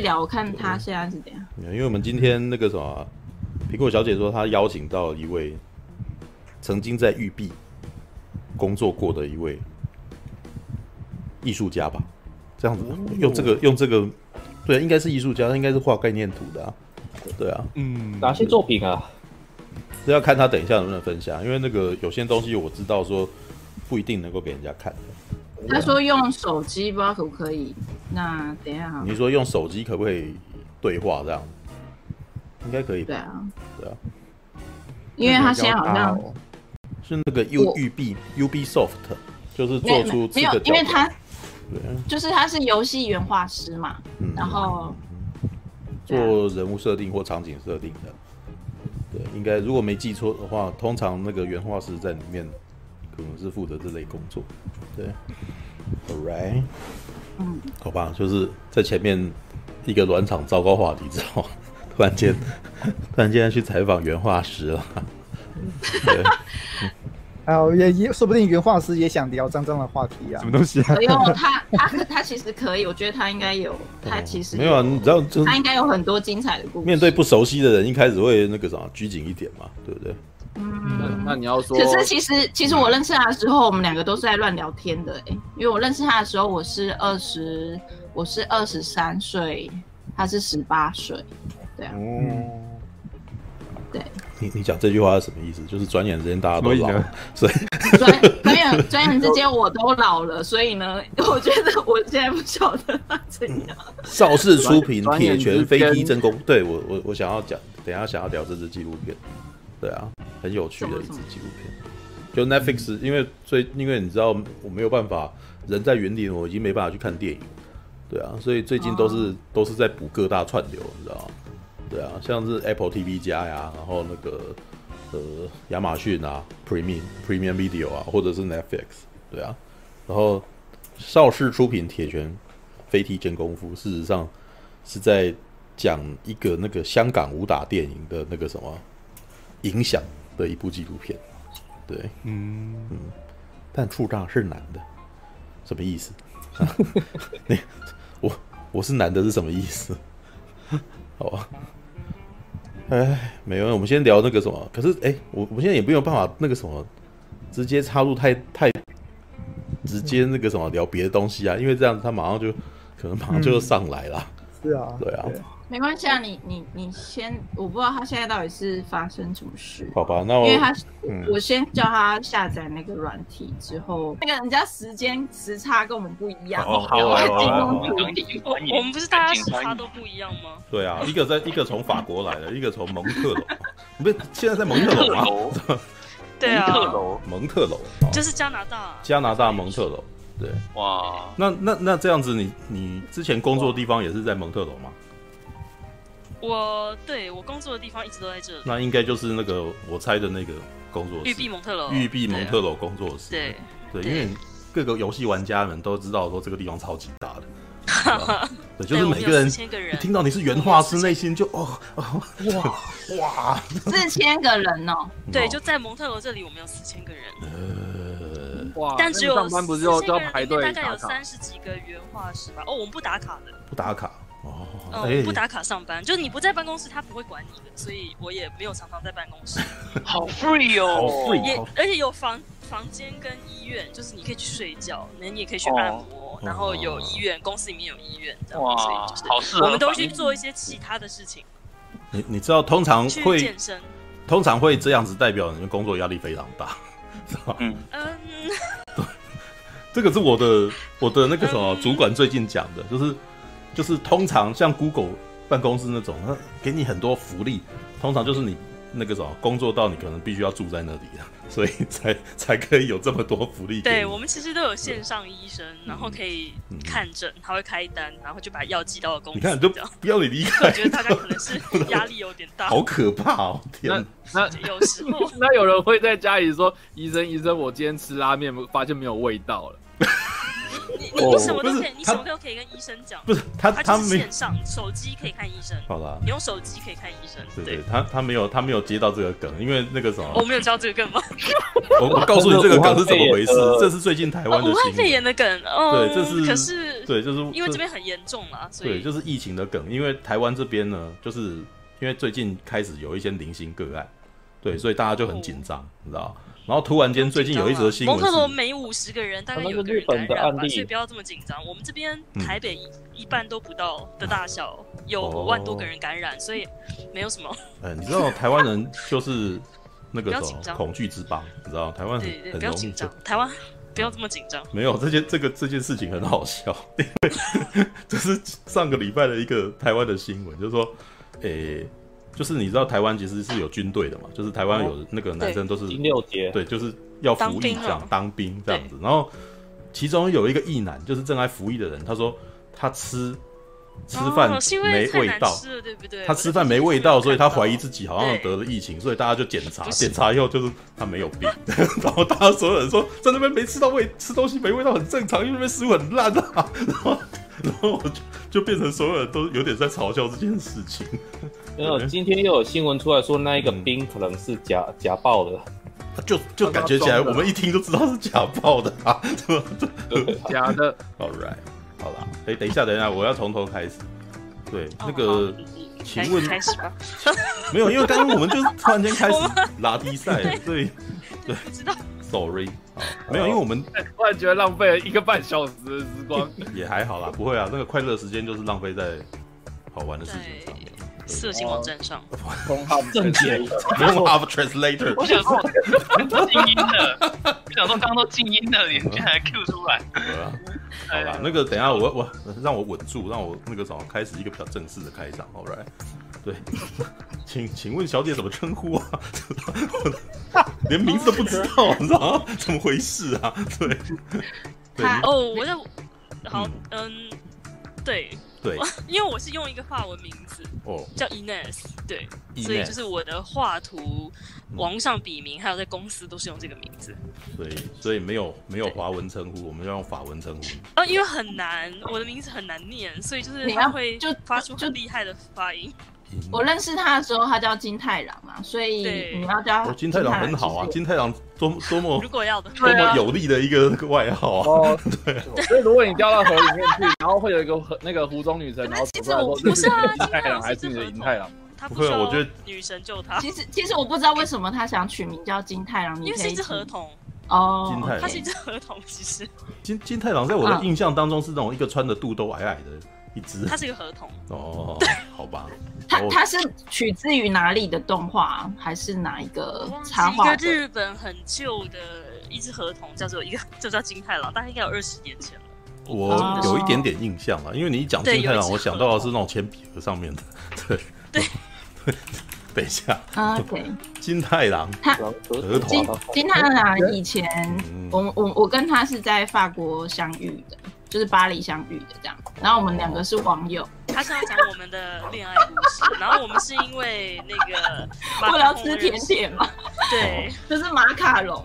续聊，我看他现在是怎样。因为我们今天那个什么，苹果小姐说她邀请到一位曾经在育碧工作过的一位艺术家吧，这样子用这个用这个，对，应该是艺术家，他应该是画概念图的啊，对啊，嗯，哪些作品啊？这要看他等一下能不能分享，因为那个有些东西我知道说不一定能够给人家看的。他说用手机不知道可不可以？那等一下哈。你说用手机可不可以对话这样？应该可以。对啊，对啊。因为他现在好像是那个 U 育碧 Ubisoft，就是做出。没有，因为他对就是他是游戏原画师嘛，然后做人物设定或场景设定的。对，应该如果没记错的话，通常那个原画师在里面是负责这类工作。对，All right，嗯，好吧，就是在前面一个暖场糟糕话题之后，突然间 突然间去采访原画师了。对。啊，也也说不定原画师也想聊脏脏的话题啊，什么东西啊？没有，他他他其实可以，我觉得他应该有，他其实没有啊，你知道，他应该有很多精彩的故事。面对不熟悉的人，一开始会那个什么拘谨一点嘛，对不对？嗯，那你要说，可是其实其实我认识他的时候，我们两个都是在乱聊天的哎，因为我认识他的时候，我是二十，我是二十三岁，他是十八岁，对啊，嗯，对。你你讲这句话是什么意思？就是转眼之间大家都老了，所以转转眼转眼之间我都老了，所以呢，我觉得我现在不晓得他怎样。邵氏出品《铁拳飞踢真功》，对我我我想要讲，等一下想要聊这支纪录片，对啊，很有趣的一支纪录片。就 Netflix，因为最因为你知道我没有办法人在原地，我已经没办法去看电影，对啊，所以最近都是、哦、都是在补各大串流，你知道吗？对啊，像是 Apple TV 加呀，然后那个呃亚马逊啊，Premium Premium Video 啊，或者是 Netflix，对啊，然后邵氏出品《铁拳飞踢真功夫》，事实上是在讲一个那个香港武打电影的那个什么影响的一部纪录片，对，嗯嗯，但处长是男的，什么意思？你我我是男的是什么意思？好吧。哎，没有，我们先聊那个什么。可是，哎，我我现在也没有办法那个什么，直接插入太太直接那个什么聊别的东西啊，因为这样子他马上就可能马上就上来了。是啊，对啊。没关系啊，你你你先，我不知道他现在到底是发生什么事。好吧，那我因为他，嗯、我先叫他下载那个软体之后，那个人家时间时差跟我们不一样。哦，好啊，好啊。我们不是大家时差都不一样吗？对啊，一个在一个从法国来的，一个从蒙特楼，不是现在在蒙特楼吗？对啊，蒙特楼，蒙特楼，就是加拿大，加拿大蒙特楼。对，哇，那那那这样子你，你你之前工作的地方也是在蒙特楼吗？我对我工作的地方一直都在这里，那应该就是那个我猜的那个工作室，玉碧蒙特楼。玉碧蒙特楼工作室。对。对，因为各个游戏玩家们都知道说这个地方超级大的，对，就是每个人一听到你是原画师，内心就哦哦哇 哇，四千个人哦，对，就在蒙特楼这里，我们有四千个人，呃，哇，但只有上班不是要要排队，大概有三十几个原画师吧？哦，我们不打卡的，不打卡。哦，嗯，不打卡上班，就是你不在办公室，他不会管你的，所以我也没有常常在办公室。好 free 哦，好 free，也而且有房房间跟医院，就是你可以去睡觉，那你也可以去按摩，然后有医院，公司里面有医院，这样，所以就是好适合。我们都去做一些其他的事情。你你知道，通常会健身，通常会这样子，代表你们工作压力非常大，是吧？嗯嗯，对，这个是我的我的那个什么主管最近讲的，就是。就是通常像 Google 办公室那种，他给你很多福利，通常就是你那个什么工作到你可能必须要住在那里，所以才才可以有这么多福利。对，我们其实都有线上医生，然后可以看诊，他会开单，然后就把药寄到公司。你看，都不要你离开。我觉得大家可能是压力有点大，好可怕哦！天哪，那 有时候 那有人会在家里说：“医生，医生，我今天吃拉面发现没有味道了。”你你什么都可以，你什么都可以跟医生讲。不是他，他是线上手机可以看医生。好了，你用手机可以看医生。对对，他他没有他没有接到这个梗，因为那个什么，我没有接到这个梗吗？我我告诉你这个梗是怎么回事，这是最近台湾的武汉肺炎的梗哦。对，这是可是对，就是因为这边很严重啦，所以对，就是疫情的梗。因为台湾这边呢，就是因为最近开始有一些零星个案，对，所以大家就很紧张，你知道。然后突然间，最近有一则新闻，蒙特罗每五十个人大概有个人感染吧，所以不要这么紧张。我们这边台北一半都不到的大小，有五万多个人感染，所以没有什么。呃，你知道台湾人就是那个什么恐惧之邦，你知道台湾很很容易紧张。台湾不要这么紧张。没有这件这个这件事情很好笑，因为 这是上个礼拜的一个台湾的新闻，就是说，诶。就是你知道台湾其实是有军队的嘛？就是台湾有那个男生都是对，就是要服役这样当兵这样子。然后其中有一个役男，就是正在服役的人，他说他吃吃饭没味道，对不对？他吃饭没味道，所以他怀疑自己好像得了疫情，所以大家就检查，检查以后就是他没有病。然后大家所有人说在那边没吃到味，吃东西没味道很正常，因为那边食物很烂啊。然后然后就就变成所有人都有点在嘲笑这件事情。没有，今天又有新闻出来说，那一个兵可能是假假爆的，就就感觉起来，我们一听就知道是假爆的啊，假的。All right，好了，哎，等一下，等一下，我要从头开始。对，那个，请问，开始吧。没有，因为刚刚我们就突然间开始拉低赛，所以对，不知道。Sorry，没有，因为我们突然觉得浪费了一个半小时的时光，也还好啦，不会啊，那个快乐时间就是浪费在好玩的事情上面。色情网站上，正解封号 translator。我想说，静音的，我想说刚刚都静音了，你居然还 Q 出来。好啦，那个等一下我我让我稳住，让我那个什么开始一个比较正式的开场，All right？对，请请问小姐怎么称呼啊？连名字都不知道，你知道吗？怎么回事啊？对，对哦，我就好，嗯，对。对，因为我是用一个法文名字，哦，叫 Ines，对，所以就是我的画图、网上笔名，还有在公司都是用这个名字。所以，所以没有没有华文称呼，我们要用法文称呼。哦，因为很难，我的名字很难念，所以就是他会就发出很厉害的发音。我认识他的时候，他叫金太郎嘛，所以你要叫他金太郎很好啊。金太郎多多么如果要的多么有力的一个外号啊。哦 对，所以如果你掉到河里面去，然后会有一个那个湖中女神，然后其实我不是啊，金太郎还是你的银太郎？他不会，我觉得女神救他。其实其实我不知道为什么他想取名叫金太郎，因为是一只河童哦。金太郎，他是一只河童，其实金金太郎在我的印象当中是那种一个穿的肚兜矮矮的一只，它是一个合同哦，好吧。它它是取自于哪里的动画，还是哪一个插画？一个日本很旧的一只合同，叫做一个 就叫金太郎，大概应该有二十年前了。我有一点点印象了，因为你一讲金太郎，我想到的是那种铅笔盒上面的。对 对，等一下，OK，金太郎，他金金太郎以前，我我我跟他是在法国相遇的。就是巴黎相遇的这样，然后我们两个是网友。他是要讲我们的恋爱故事，然后我们是因为那个为了要吃甜点嘛，对，就是马卡龙。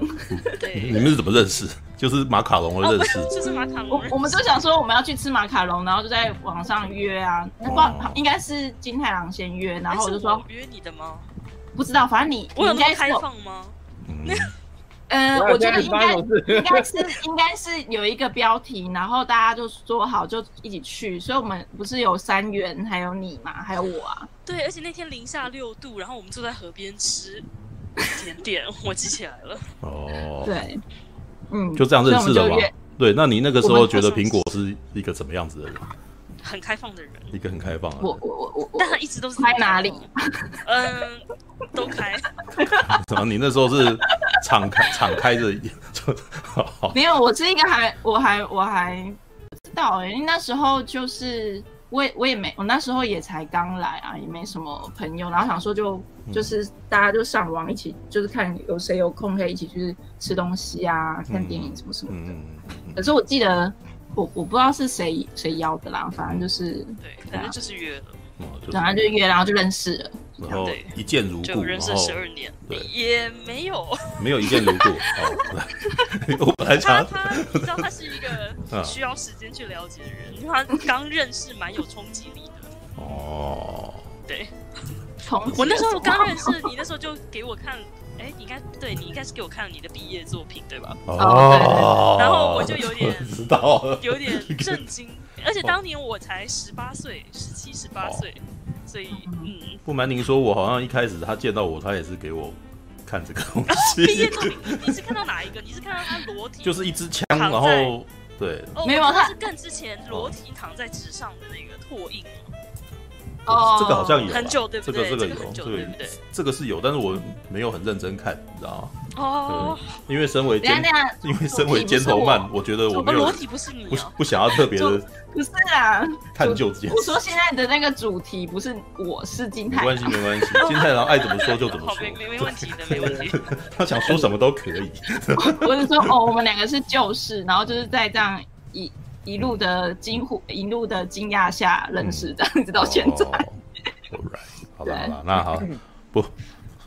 对，你们是怎么认识？就是马卡龙的认识，就是马卡龙。我我们就想说我们要去吃马卡龙，然后就在网上约啊，不知道应该是金太郎先约，然后我就说约你的吗？不知道，反正你我有在开放吗？嗯，我觉得应该应该是应该是有一个标题，然后大家就说好就一起去，所以我们不是有三元，还有你嘛，还有我啊。对，而且那天零下六度，然后我们坐在河边吃甜点，我记起来了。哦，对，嗯，就这样认识的吗？对，那你那个时候觉得苹果是一个怎么样子的人？很开放的人，一个很开放的。我我我我，但他一直都是开哪里？嗯，都开。怎么？你那时候是敞开敞开着就？没有，我是一个还我还我还不知道哎，因为那时候就是我也我也没我那时候也才刚来啊，也没什么朋友，然后想说就就是大家就上网一起就是看有谁有空可以一起去吃东西啊，看电影什么什么的。可是我记得。我我不知道是谁谁邀的啦，反正就是对，反正就是约了，然后就约，然后就认识了，然后一见如故，就认识十二年，也没有。没有一见如故。我本来想他，你知道他是一个需要时间去了解的人，因为他刚认识蛮有冲击力的。哦，对，我那时候刚认识你，那时候就给我看哎，你应该对你应该是给我看了你的毕业作品对吧？哦，然后我就有点 知道，有点 震惊，而且当年我才十八岁，十七十八岁，所以嗯，不瞒您说，我好像一开始他见到我，他也是给我看这个东西。毕业作品，你是看到哪一个？你是看到他裸体，就是一支枪，然后对，没有，他是更之前裸体躺在纸上的那个拓印。哦，这个好像有很久，对不对？这个这个有，这个这个是有，但是我没有很认真看，你知道吗？哦，因为身为肩，因为身为肩头漫，我觉得我没有裸体不是你，不不想要特别的，不是啊，探究这件事。我说现在的那个主题不是我是金太，没关系没关系，金太郎爱怎么说就怎么说，没没问题的，没问题。他想说什么都可以。我是说哦，我们两个是旧事，然后就是在这样一。一路的惊呼，一路的惊讶下认识这样子到现在。好吧好了，那好，不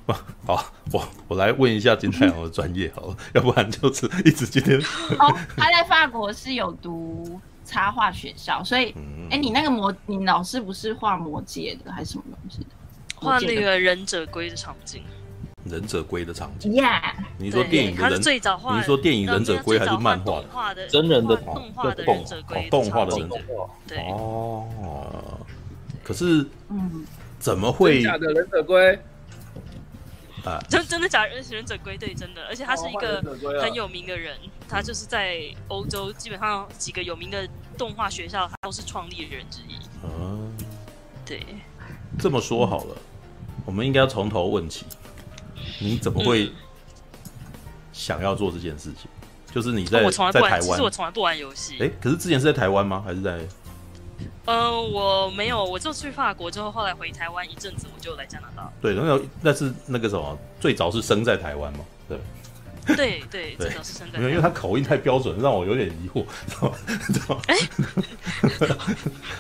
不好，我我来问一下金太阳的专业好了，要不然就是一直今天。哦，他在法国是有读插画学校，所以，哎，你那个魔，你老师不是画魔戒的，还是什么东西的？画那个忍者龟的场景。忍者龟的场景，Yeah，你说电影的人，最早画，你说电影忍者龟还是漫画的？真人的动画的忍者龟，动画的忍者龟，对哦。可是，嗯，怎么会假的忍者龟？啊，真真的假的忍者龟？对，真的，而且他是一个很有名的人，他就是在欧洲基本上几个有名的动画学校，他都是创立人之一。嗯，对。这么说好了，我们应该要从头问起。你怎么会想要做这件事情？嗯、就是你在、哦、在台湾，其实我从来不玩游戏。哎，可是之前是在台湾吗？还是在？呃，我没有，我就去法国之后，后来回台湾一阵子，我就来加拿大。对，然后那是那个什么，最早是生在台湾嘛？对。对对，这倒是真的。没有，因为他口音太标准，让我有点疑惑，知道吗？哎，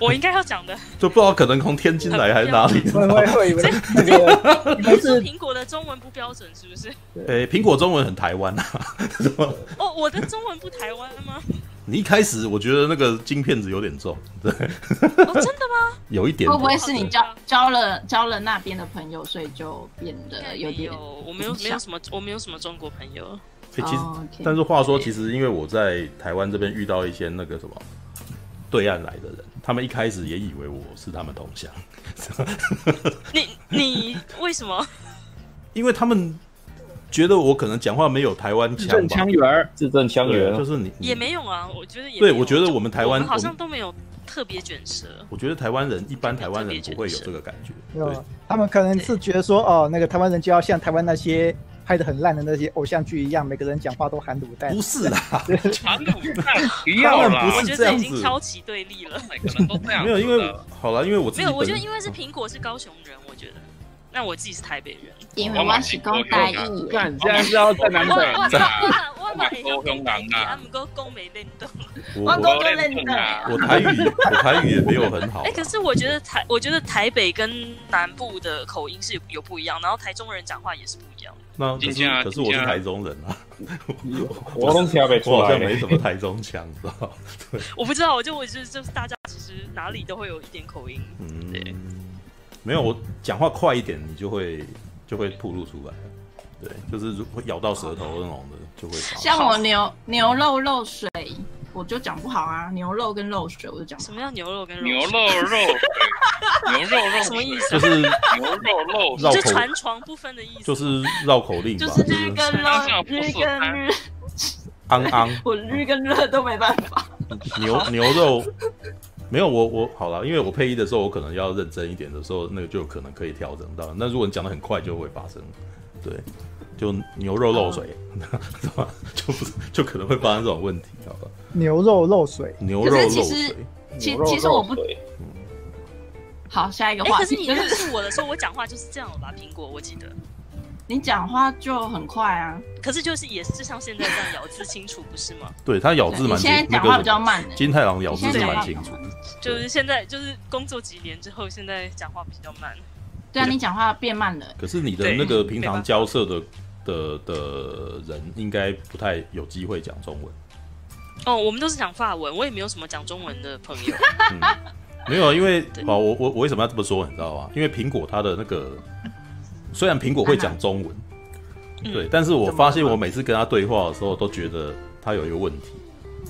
我应该要讲的，就不知道可能从天津来还是哪里。会会会，你说苹果的中文不标准是不是？哎，苹果中文很台湾啊，什么？哦，我的中文不台湾吗？你一开始我觉得那个金片子有点重，对。哦，真的吗？有一点。会不会是你交交了交了那边的朋友，所以就变得有点？我没有没有什么，我没有什么中国朋友。其实，但是话说，其实因为我在台湾这边遇到一些那个什么对岸来的人，他们一开始也以为我是他们同乡。你你为什么？因为他们。觉得我可能讲话没有台湾腔吧？字正腔圆，字正腔圆，就是你也没有啊。我觉得也对，我觉得我们台湾好像都没有特别卷舌。我觉得台湾人一般台湾人不会有这个感觉。对，他们可能是觉得说，哦，那个台湾人就要像台湾那些拍的很烂的那些偶像剧一样，每个人讲话都含卤蛋。不是啦，含卤蛋不要啦。我觉得已经挑起对立了。每个人都这样。没有，因为 好了，因为我没有，我觉得因为是苹果是高雄人，我觉得。那我自己是台北人，因为我是讲台语。看，现在是要在南北。我我我高雄人啊，不过讲没认得。我讲都认得。我台语，我台语也没有很好。哎，可是我觉得台，我觉得台北跟南部的口音是有不一样，然后台中人讲话也是不一样。那可是可是我是台中人啊，我从台北出来，我好像没什么台中腔，知道？对，我不知道，我就我就就是大家其实哪里都会有一点口音，嗯，对。没有，我讲话快一点，你就会就会暴露出来。对，就是如果咬到舌头那种的，就会。像我牛牛肉漏水，我就讲不好啊。牛肉跟漏水，我就讲。什么叫牛肉跟牛肉肉？牛肉肉什么意思？就是牛肉漏，就传床不分的意思。就是绕口令吧。就是日跟肉，日跟日。昂昂，我日跟热都没办法。牛牛肉。没有我我好了，因为我配音的时候，我可能要认真一点的时候，那个就可能可以调整到。那如果你讲的很快，就会发生，对，就牛肉漏水，是吧？就就可能会发生这种问题，好吧？牛肉漏水，牛肉漏水。其实其其实我不，好，下一个话题。可是你认识我的时候，我讲话就是这样了吧？苹果，我记得。你讲话就很快啊，可是就是也是像现在这样咬字清楚，不是吗？对他咬字蛮，现在讲话比较慢。金太郎咬字是蛮清楚，就是现在就是工作几年之后，现在讲话比较慢。对啊，你讲话变慢了。可是你的那个平常交涉的的的人，应该不太有机会讲中文。哦，我们都是讲法文，我也没有什么讲中文的朋友。没有，因为啊，我我我为什么要这么说？你知道吗？因为苹果它的那个。虽然苹果会讲中文，对，但是我发现我每次跟他对话的时候，都觉得他有一个问题，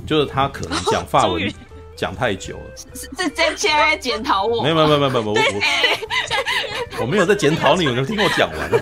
就是他可能讲法文讲太久了。是是在现在检讨我？没有没有没有没有，我我我没有在检讨你，你听我讲完了。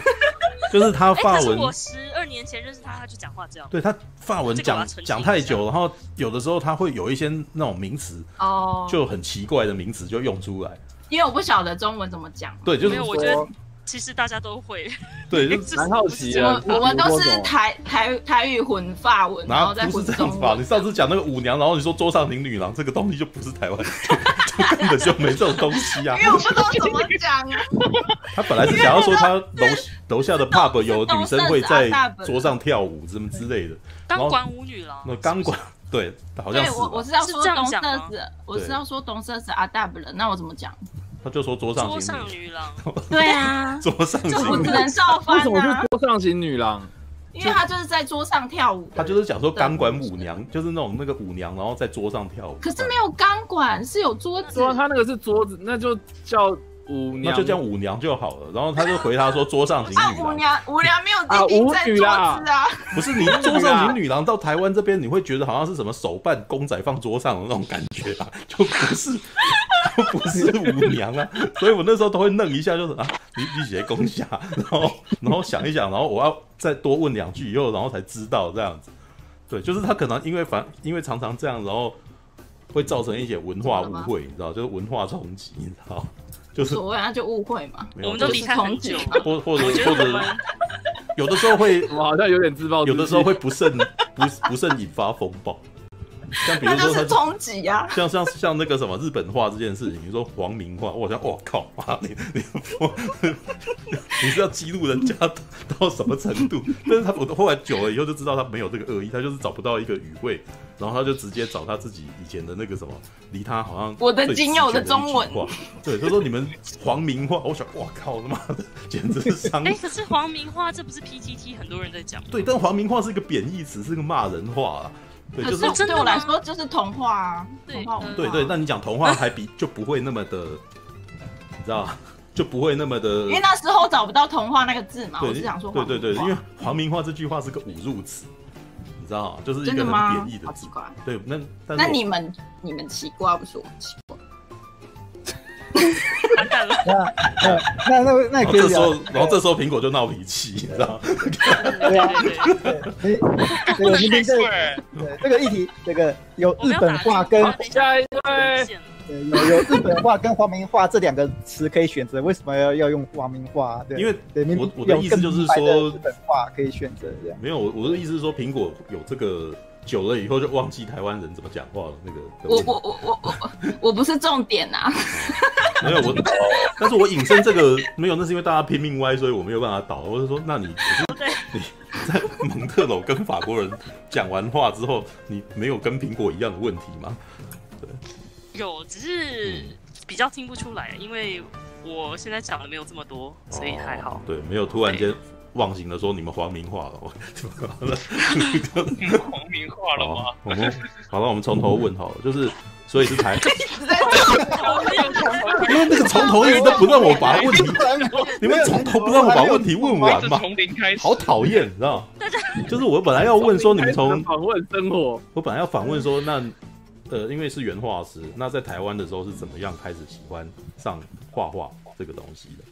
就是他法文，我十二年前认识他，他就讲话这样。对他法文讲讲太久，然后有的时候他会有一些那种名词哦，就很奇怪的名词就用出来。因为我不晓得中文怎么讲。对，就是说。其实大家都会，对，就蛮好奇啊。我们都是台台台语混法文，然后再混中文。你上次讲那个舞娘，然后你说桌上型女郎，这个东西就不是台湾，根本就没这种东西啊。因为我不知道怎么讲啊。他本来是想要说他楼楼下的 pub 有女生会在桌上跳舞，什么之类的。钢管舞女郎。那钢管，对，好像是。我我是要说东色子，我是要说东色子阿大不了，那我怎么讲？他就说桌上桌上女郎，对啊，桌上型就只能照翻啊。为什么是桌上型女郎？因为他就是在桌上跳舞。他就是讲说钢管舞娘，就是那种那个舞娘，然后在桌上跳舞。可是没有钢管，是有桌子。说他那个是桌子，那就叫舞娘，那就叫舞娘就好了。然后他就回他说桌上型 女郎。舞娘，舞娘没有定义在桌子啊。不是你桌上型女郎到台湾这边，你会觉得好像是什么手办公仔放桌上的那种感觉啊，就不是就。不是舞娘啊，所以我那时候都会愣一下，就是啊，你你写公下，然后然后想一想，然后我要再多问两句以后，然后才知道这样子。对，就是他可能因为反因为常常这样，然后会造成一些文化误会，你知道，就是文化冲击，你知道，就是所谓啊，就误会嘛。我们都离开很久，或或者或者有的时候会，我好像有点自暴，有的时候会不慎不不慎引发风暴。像比如说他冲击呀，像像像那个什么日本话这件事情，你说皇民化，我想我靠啊，你你你是要激怒人家到什么程度？但是他我后来久了以后就知道他没有这个恶意，他就是找不到一个语汇，然后他就直接找他自己以前的那个什么，离他好像我的仅有的中文，对，他说你们皇民化，我想我靠他妈的，简直是 伤。哎、欸，可是皇民化这不是 PTT 很多人在讲？对，但皇民化是一个贬义词，是个骂人话啊。对，就是对我来说就是童话啊，童话文化。对对，那你讲童话还比就不会那么的，你知道就不会那么的。因为那时候找不到童话那个字嘛，我是想说。对对对，因为黄明化这句话是个侮辱词，你知道就是一个很贬义的字。对，那那你们你们奇怪不是我奇怪。完蛋了！那那那那可以。这时候，然后这时候苹果就闹脾气，你知道吗？对啊，对对对，明天这对这个议题，这个有日本话跟下一位，有有日本话跟华明话这两个词可以选择，为什么要要用华明话？对，因为我我的意思就是说，日本话可以选择这样。没有，我我的意思是说，苹果有这个。久了以后就忘记台湾人怎么讲话了。那个我我我我我 我不是重点呐、啊。没有我，但是我引申这个没有，那是因为大家拼命歪，所以我没有办法倒。我是说，那你你在蒙特娄跟法国人讲完话之后，你没有跟苹果一样的问题吗？对，有，只是比较听不出来，因为我现在讲的没有这么多，所以还好。哦、对，没有突然间。忘形的说：“你们黄明化了，你们皇民化了吗？”我们好了，我们从头问好了，就是所以是台，因为那个从头一直都不让我把问题，你们从头不让我把问题问完嘛？从零开始，好讨厌，你知道吗？就是我本来要问说你们从访问生活，我本来要访问说那呃，因为是原画师，那在台湾的时候是怎么样开始喜欢上画画这个东西的？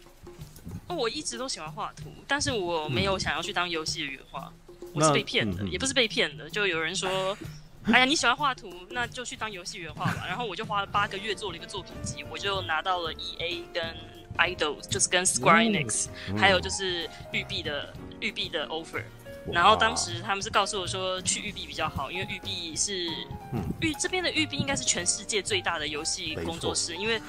哦，我一直都喜欢画图，但是我没有想要去当游戏的原画，嗯、我是被骗的，也不是被骗的，就有人说，哎呀，你喜欢画图，那就去当游戏原画吧。然后我就花了八个月做了一个作品集，我就拿到了 EA 跟 Idol，就是跟 Square Enix，、嗯、还有就是育碧的育碧的 offer。然后当时他们是告诉我说去育碧比较好，因为育碧是育这边的育碧应该是全世界最大的游戏工作室，因为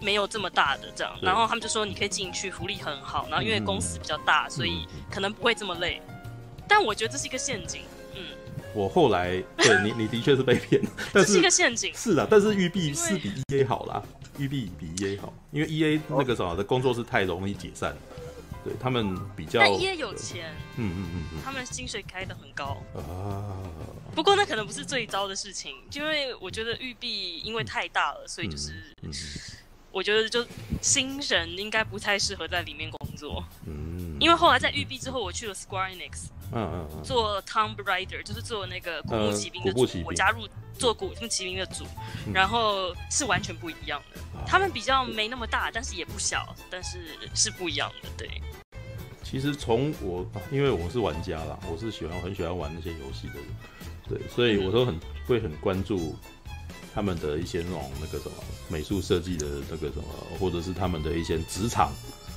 没有这么大的这样。然后他们就说你可以进去，福利很好。然后因为公司比较大，所以可能不会这么累。但我觉得这是一个陷阱。嗯，我后来对你你的确是被骗，但是这是一个陷阱。是的，但是育碧是比 EA 好啦，育碧比 EA 好，因为 EA 那个什么的工作室太容易解散。对他们比较，但也有钱，嗯嗯嗯，他们薪水开的很高啊。不过那可能不是最糟的事情，因为我觉得玉璧因为太大了，所以就是，我觉得就新人应该不太适合在里面工作。嗯。因为后来在玉璧之后，我去了 Square Enix，嗯嗯嗯，做 Tomb Raider，就是做那个古墓奇兵的组，我加入做古墓奇兵的组，然后是完全不一样的。他们比较没那么大，但是也不小，但是是不一样的。对，其实从我，因为我是玩家啦，我是喜欢很喜欢玩那些游戏的人，对，所以我都很会很关注他们的一些那种那个什么美术设计的那个什么，或者是他们的一些职场，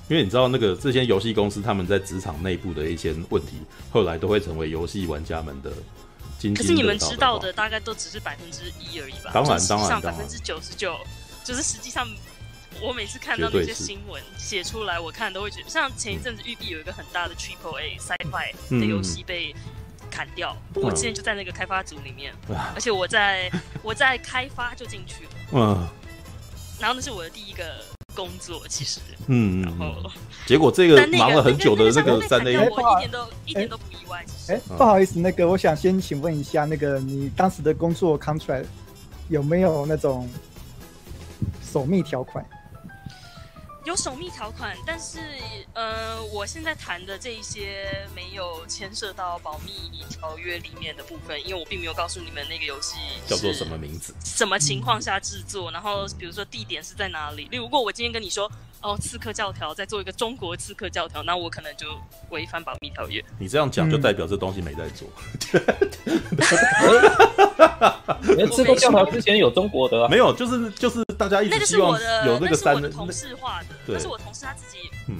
因为你知道那个这些游戏公司他们在职场内部的一些问题，后来都会成为游戏玩家们的津津乐道的。可是你们知道的大概都只是百分之一而已吧？当然，当然，像百分之九十九。就是实际上，我每次看到那些新闻写出来，我看都会觉得，像前一阵子育碧有一个很大的 Triple A Sci-Fi 的游戏被砍掉，嗯、我之前就在那个开发组里面，嗯、而且我在我在开发就进去了，嗯，然后那是我的第一个工作，其实，嗯，然后结果这个忙了很久的这个三 A，我一点都一点都不意外。哎，不好意思，那个我想先请问一下，那个你当时的工作 contract 有没有那种？守密条款有守密条款，但是呃，我现在谈的这一些没有牵涉到保密条约里面的部分，因为我并没有告诉你们那个游戏叫做什么名字，什么情况下制作，然后比如说地点是在哪里。例如，如果我今天跟你说。哦，刺客教条在做一个中国刺客教条，那我可能就违反保密条约。你这样讲就代表这东西没在做。刺客教条之前有中国的、啊，没有，就是就是大家一直希望有那个三，那是我的同事画的，那是我同事他自己，嗯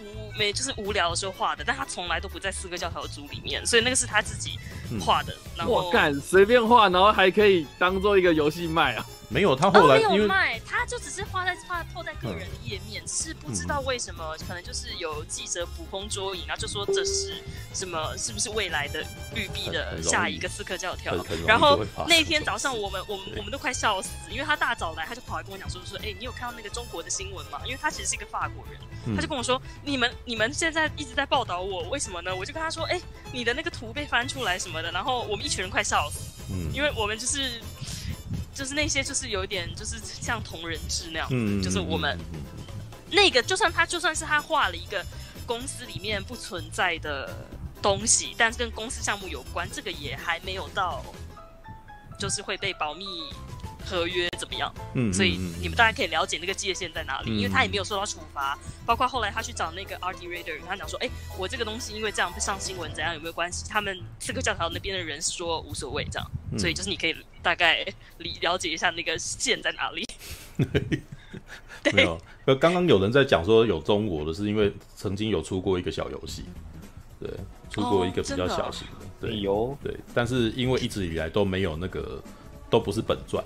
无。没就是无聊的时候画的，但他从来都不在四个教条组里面，所以那个是他自己画的。嗯、然后我干随便画，然后还可以当做一个游戏卖啊？没有，他后来没有卖，他就只是画在画透在个人的页面，嗯、是不知道为什么，嗯、可能就是有记者捕风捉影，然后就说这是什么，是不是未来的绿币的下一个刺客教条？然后那天早上我们我们我们都快笑死，因为他大早来他就跑来跟我讲说说，哎、欸，你有看到那个中国的新闻吗？因为他其实是一个法国人，嗯、他就跟我说你们。你们现在一直在报道我，为什么呢？我就跟他说，哎、欸，你的那个图被翻出来什么的，然后我们一群人快笑死，嗯，因为我们就是就是那些就是有一点就是像同人志那样，嗯，就是我们那个就算他就算是他画了一个公司里面不存在的东西，但是跟公司项目有关，这个也还没有到就是会被保密。合约怎么样？嗯，所以你们大家可以了解那个界限在哪里，嗯、因为他也没有受到处罚。包括后来他去找那个 Art Director，他讲说：“哎、欸，我这个东西因为这样不上新闻，怎样有没有关系？”他们刺客教条那边的人说无所谓，这样。嗯、所以就是你可以大概理了解一下那个线在哪里。对 没有，刚刚有人在讲说有中国的，是因为曾经有出过一个小游戏，对，出过一个比较小型的，哦、对，有对，但是因为一直以来都没有那个，都不是本传。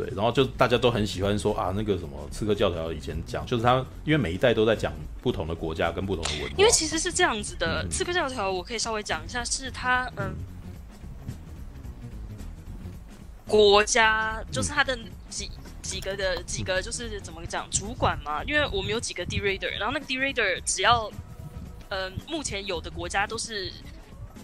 对，然后就大家都很喜欢说啊，那个什么刺客教条以前讲，就是他因为每一代都在讲不同的国家跟不同的文化。因为其实是这样子的，刺客教条我可以稍微讲一下，是他嗯，国家就是他的几几个的几个就是怎么讲主管嘛，因为我们有几个 D-Rater，然后那个 D-Rater 只要呃目前有的国家都是。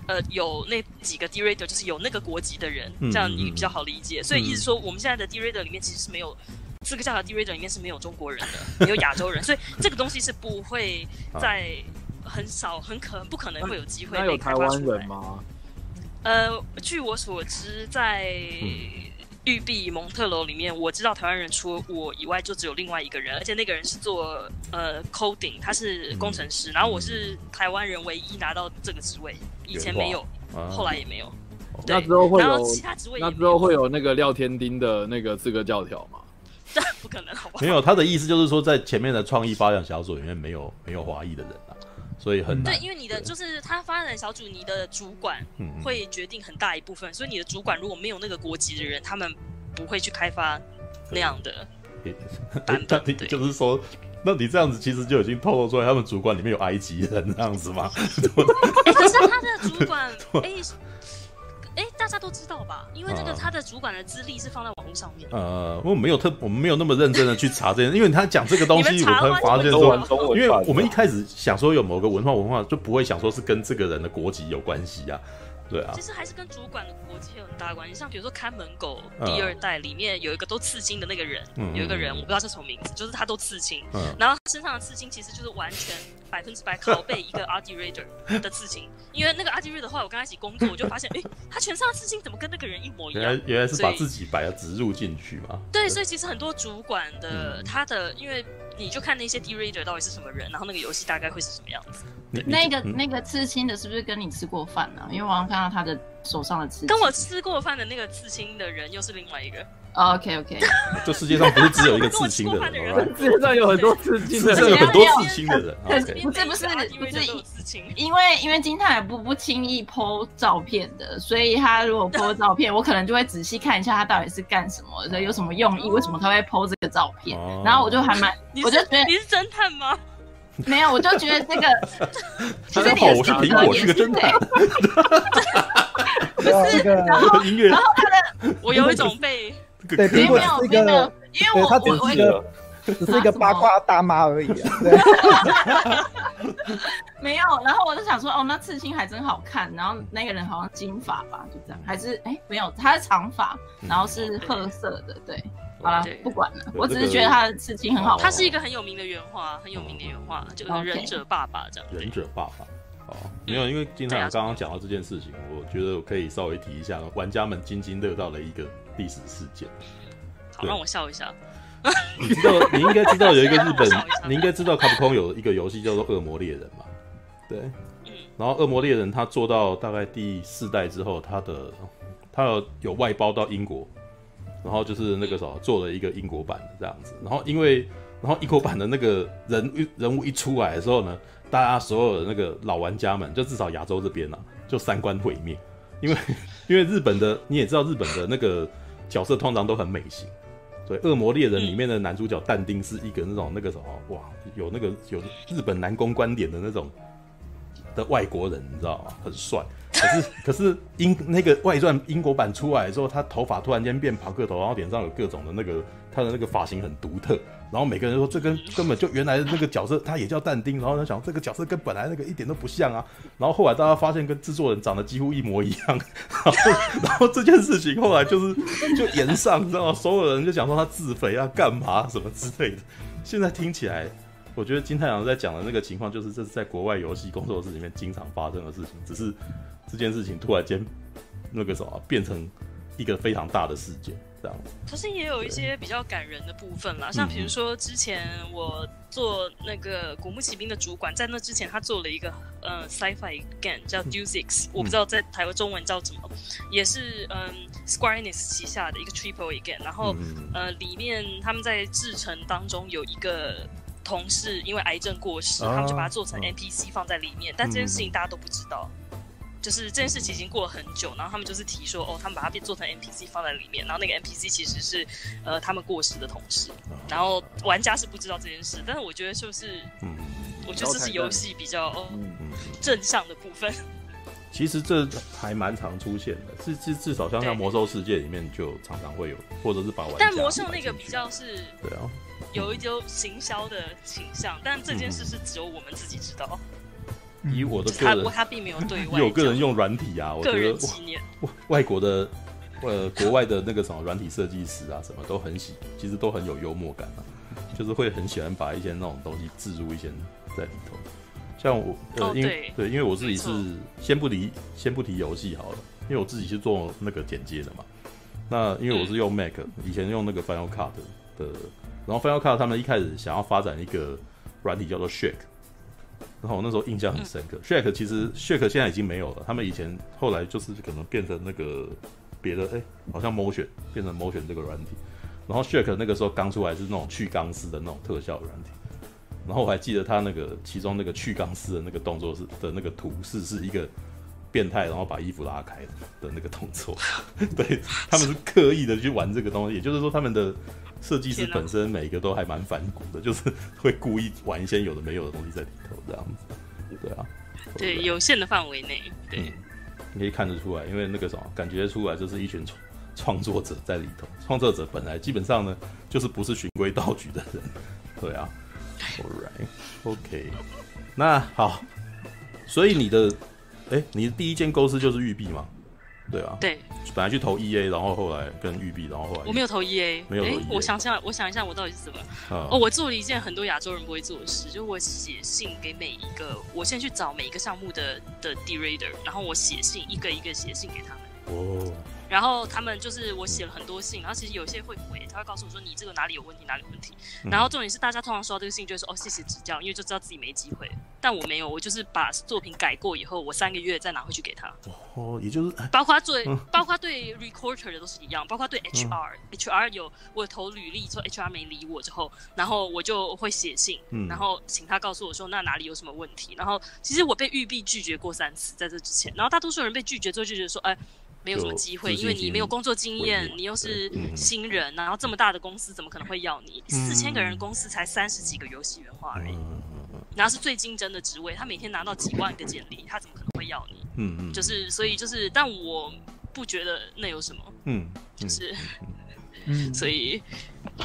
呃，有那几个 d r a d e r 就是有那个国籍的人，这样你比较好理解。嗯、所以意思说，我们现在的 d r a d e r 里面其实是没有四个教条 D r a d e r 里面是没有中国人的，没有亚洲人，所以这个东西是不会在很少、很可能、不可能会有机会被开发出来吗？呃，据我所知，在。嗯育碧蒙特楼里面，我知道台湾人除了我以外，就只有另外一个人，而且那个人是做呃 coding，他是工程师。嗯、然后我是台湾人唯一拿到这个职位，以前没有，啊、后来也没有。对那之后会有，然后其他职位那之后会有那个廖天丁的那个资格教条吗？不可能，好吧？没有，他的意思就是说，在前面的创意发展小组里面没有没有华裔的人啊。所以很难对，因为你的就是他发展小组，你的主管会决定很大一部分，所以你的主管如果没有那个国籍的人，他们不会去开发那样的版本。对，就是说，那你这样子其实就已经透露出来，他们主管里面有埃及人这样子吗？哎，可是他的主管哎。哎，大家都知道吧？因为这个他的主管的资历是放在网络上面。呃，我们没有特，我们没有那么认真的去查这件，因为他讲这个东西，我才发现说，因为我们一开始想说有某个文化文化，就不会想说是跟这个人的国籍有关系呀，对啊。其实还是跟主管的国籍有很大关系。像比如说看门狗第二代里面有一个都刺青的那个人，有一个人我不知道叫什么名字，就是他都刺青，然后身上的刺青其实就是完全百分之百拷贝一个 Art Director 的事情，因为那个 Art Director 的话我跟他一起工作，我就发现，哎、欸，他全身的事情怎么跟那个人一模一样？原来原来是把自己摆了植入进去嘛？对，所以其实很多主管的、嗯、他的，因为你就看那些 Director 到底是什么人，然后那个游戏大概会是什么样子。那个、嗯、那个刺青的是不是跟你吃过饭呢、啊？因为我好像看到他的手上的刺青，跟我吃过饭的那个刺青的人又是另外一个。Oh, OK OK，这世界上不是只有一个刺青的人，世界上有很多刺青的人，世界上有很多刺青的人。Okay. 不是不是不是，因为因为金泰不不轻易 po 照片的，所以他如果 po 照片，我可能就会仔细看一下他到底是干什么的，有什么用意，为什么他会 po 这个照片。Oh. 然后我就还蛮，我就觉得你是侦探吗？没有，我就觉得这个。大家好，我是苹果，是个侦探。不是，然后然后他的，我有一种被。对，苹果是一个，因为我他只是一个，只是一个八卦大妈而已啊。对 没有，然后我就想说，哦，那刺青还真好看。然后那个人好像金发吧，就这样，还是哎，没有，他是长发，然后是褐色的。对，好了，不管了，我只是觉得他的刺青很好看。他是一个很有名的原画，很有名的原画，就是忍者爸爸这样。忍者爸爸，哦，没有，因为金太阳刚刚讲到这件事情，我觉得我可以稍微提一下，玩家们津津乐道的一个。历史事件，好，让我笑一下。你知道，你应该知道有一个日本，你应该知道卡普空有一个游戏叫做《恶魔猎人》嘛？对，嗯。然后《恶魔猎人》他做到大概第四代之后，他的他有有外包到英国，然后就是那个什么做了一个英国版的这样子。然后因为然后英国版的那个人人物一出来的时候呢，大家所有的那个老玩家们，就至少亚洲这边啊，就三观毁灭，因为 因为日本的你也知道，日本的那个。角色通常都很美型，所以《恶魔猎人》里面的男主角但丁是一个那种那个什么哇，有那个有日本男公观点的那种的外国人，你知道吗？很帅。可是 可是英那个外传英国版出来的时候，他头发突然间变庞克头，然后脸上有各种的那个他的那个发型很独特。然后每个人说这跟根本就原来的那个角色，他也叫但丁。然后他想这个角色跟本来那个一点都不像啊。然后后来大家发现跟制作人长得几乎一模一样。然后然后这件事情后来就是就延上，你知道吗？所有人就讲说他自肥啊，干嘛什么之类的。现在听起来，我觉得金太阳在讲的那个情况，就是这是在国外游戏工作室里面经常发生的事情。只是这件事情突然间那个什么变成一个非常大的事件。可是也有一些比较感人的部分啦，像比如说之前我做那个《古墓奇兵》的主管，在那之前他做了一个呃 sci-fi game 叫 Deusix，我不知道在台湾中文叫什么，也是嗯 Square Enix 旗下的一个 Triple A game，然后呃里面他们在制成当中有一个同事因为癌症过世，他们就把它做成 NPC 放在里面，但这件事情大家都不知道。就是这件事情已经过了很久，然后他们就是提说，哦，他们把它变做成 NPC 放在里面，然后那个 NPC 其实是，呃，他们过世的同事，然后玩家是不知道这件事，但是我觉得就是，嗯，我觉得这是游戏比较哦 正向的部分。其实这还蛮常出现的，至至至少像像魔兽世界里面就常常会有，或者是把玩家。但魔兽那个比较是，对啊，有一种行销的倾向，但这件事是只有我们自己知道。以我的个人，他并没有对外，有个人用软体啊，我觉得外外国的呃国外的那个什么软体设计师啊，什么都很喜，其实都很有幽默感啊，就是会很喜欢把一些那种东西置入一些在里头。像我呃，因为对，因为我自己是先不提先不提游戏好了，因为我自己是做那个剪接的嘛。那因为我是用 Mac，以前用那个 Final Cut 的，然后 Final Cut 他们一开始想要发展一个软体叫做 Shake。然后我那时候印象很深刻，Shake 其实 Shake 现在已经没有了。他们以前后来就是可能变成那个别的，哎，好像 Motion 变成 Motion 这个软体。然后 Shake 那个时候刚出来是那种去钢丝的那种特效软体。然后我还记得他那个其中那个去钢丝的那个动作是的那个图示是一个变态，然后把衣服拉开的的那个动作。对，他们是刻意的去玩这个东西，也就是说他们的。设计师本身每一个都还蛮反骨的，就是会故意玩一些有的没有的东西在里头，这样子，对啊，对，有限的范围内，对、嗯，你可以看得出来，因为那个什么，感觉出来就是一群创创作者在里头，创作者本来基本上呢，就是不是循规蹈矩的人，对啊，All right，OK，那好，所以你的，哎、欸，你的第一间公司就是育碧吗？对啊，对，本来去投 EA，然后后来跟育碧，然后后来我没有投 EA，没有投 EA 诶我想想，我想一下，我到底是怎么？啊。哦，我做了一件很多亚洲人不会做的事，就是我写信给每一个，我先去找每一个项目的的 D-Rater，然后我写信一个一个写信给他们。哦，然后他们就是我写了很多信，然后其实有些会回，他会告诉我说你这个哪里有问题，哪里有问题。嗯然后重点是大家通常收到这个信就会说哦谢谢指教，因为就知道自己没机会。但我没有，我就是把作品改过以后，我三个月再拿回去给他。哦，也就是包括对，嗯包括对 recorder 的都是一样，包括对 HR，HR、有我投履历说 HR 没理我之后，然后我就会写信，嗯然后请他告诉我说那哪里有什么问题。然后其实我被玉碧拒绝过三次，在这之前，然后大多数人被拒绝之后就觉得说，哎。没有什么机会，因为你没有工作经验，你又是嗯新人，然后这么大的公司怎么可能会要你？嗯四千个人公司才三十几个游戏原画而已，嗯然后是最竞争的职位，他每天拿到几万个简历，他怎么可能会要你？嗯嗯，就是所以就是，但我不觉得那有什么，嗯，就是，嗯，所以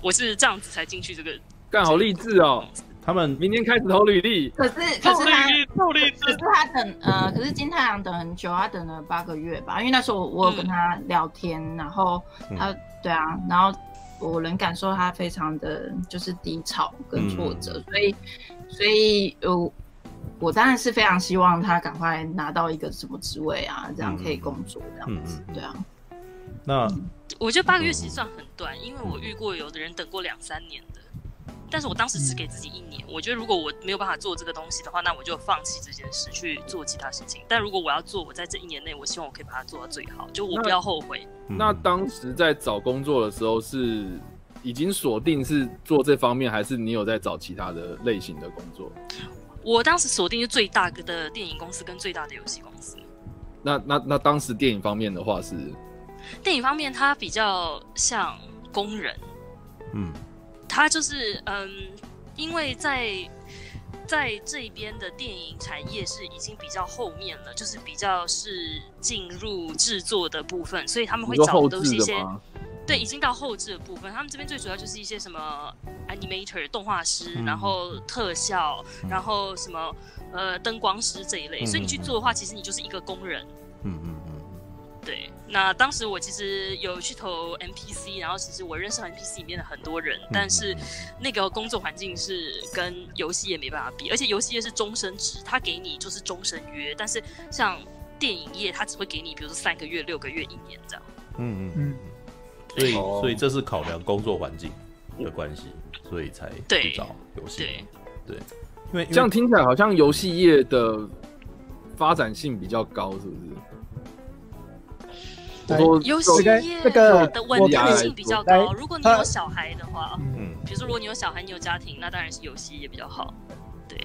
我是这样子才进去这个。干好励志哦！他们明天开始投履历，可是 可是他努力可是他等呃，可是金太阳等很久，他等了八个月吧。因为那时候我我有跟他聊天，然后他、对啊，然后我能感受他非常的就是低潮跟挫折，所以所以呃，我当然是非常希望他赶快拿到一个什么职位啊，这样可以工作这样子，对啊。那我觉得八个月其实算很短，因为我遇过有的人等过两三年的。但是我当时只给自己一年，我觉得如果我没有办法做这个东西的话，那我就放弃这件事去做其他事情。但如果我要做，我在这一年内，我希望我可以把它做到最好，就我不要后悔。那当时在找工作的时候，是已经锁定是做这方面，还是你有在找其他的类型的工作？我当时锁定是最大的电影公司跟最大的游戏公司。那那那当时电影方面的话是，电影方面它比较像工人，嗯。他就是嗯，因为在在这边的电影产业是已经比较后面了，就是比较是进入制作的部分，所以他们会找的都是一些对，已经到后置的部分。他们这边最主要就是一些什么 animator 动画师，嗯、然后特效，嗯、然后什么呃灯光师这一类。所以你去做的话，其实你就是一个工人。嗯嗯嗯。对，那当时我其实有去投 NPC，然后其实我认识 NPC 里面的很多人，嗯、但是那个工作环境是跟游戏业没办法比，而且游戏业是终身制，他给你就是终身约，但是像电影业，他只会给你，比如说三个月、六个月、一年这样。嗯嗯嗯。所以，所以这是考量工作环境的关系，所以才去找游戏。对对，因为这样听起来好像游戏业的发展性比较高，是不是？游戏业的稳定性比较高。如果你有小孩的话，嗯，比如说如果你有小孩，你有家庭，那当然是游戏业比较好。对，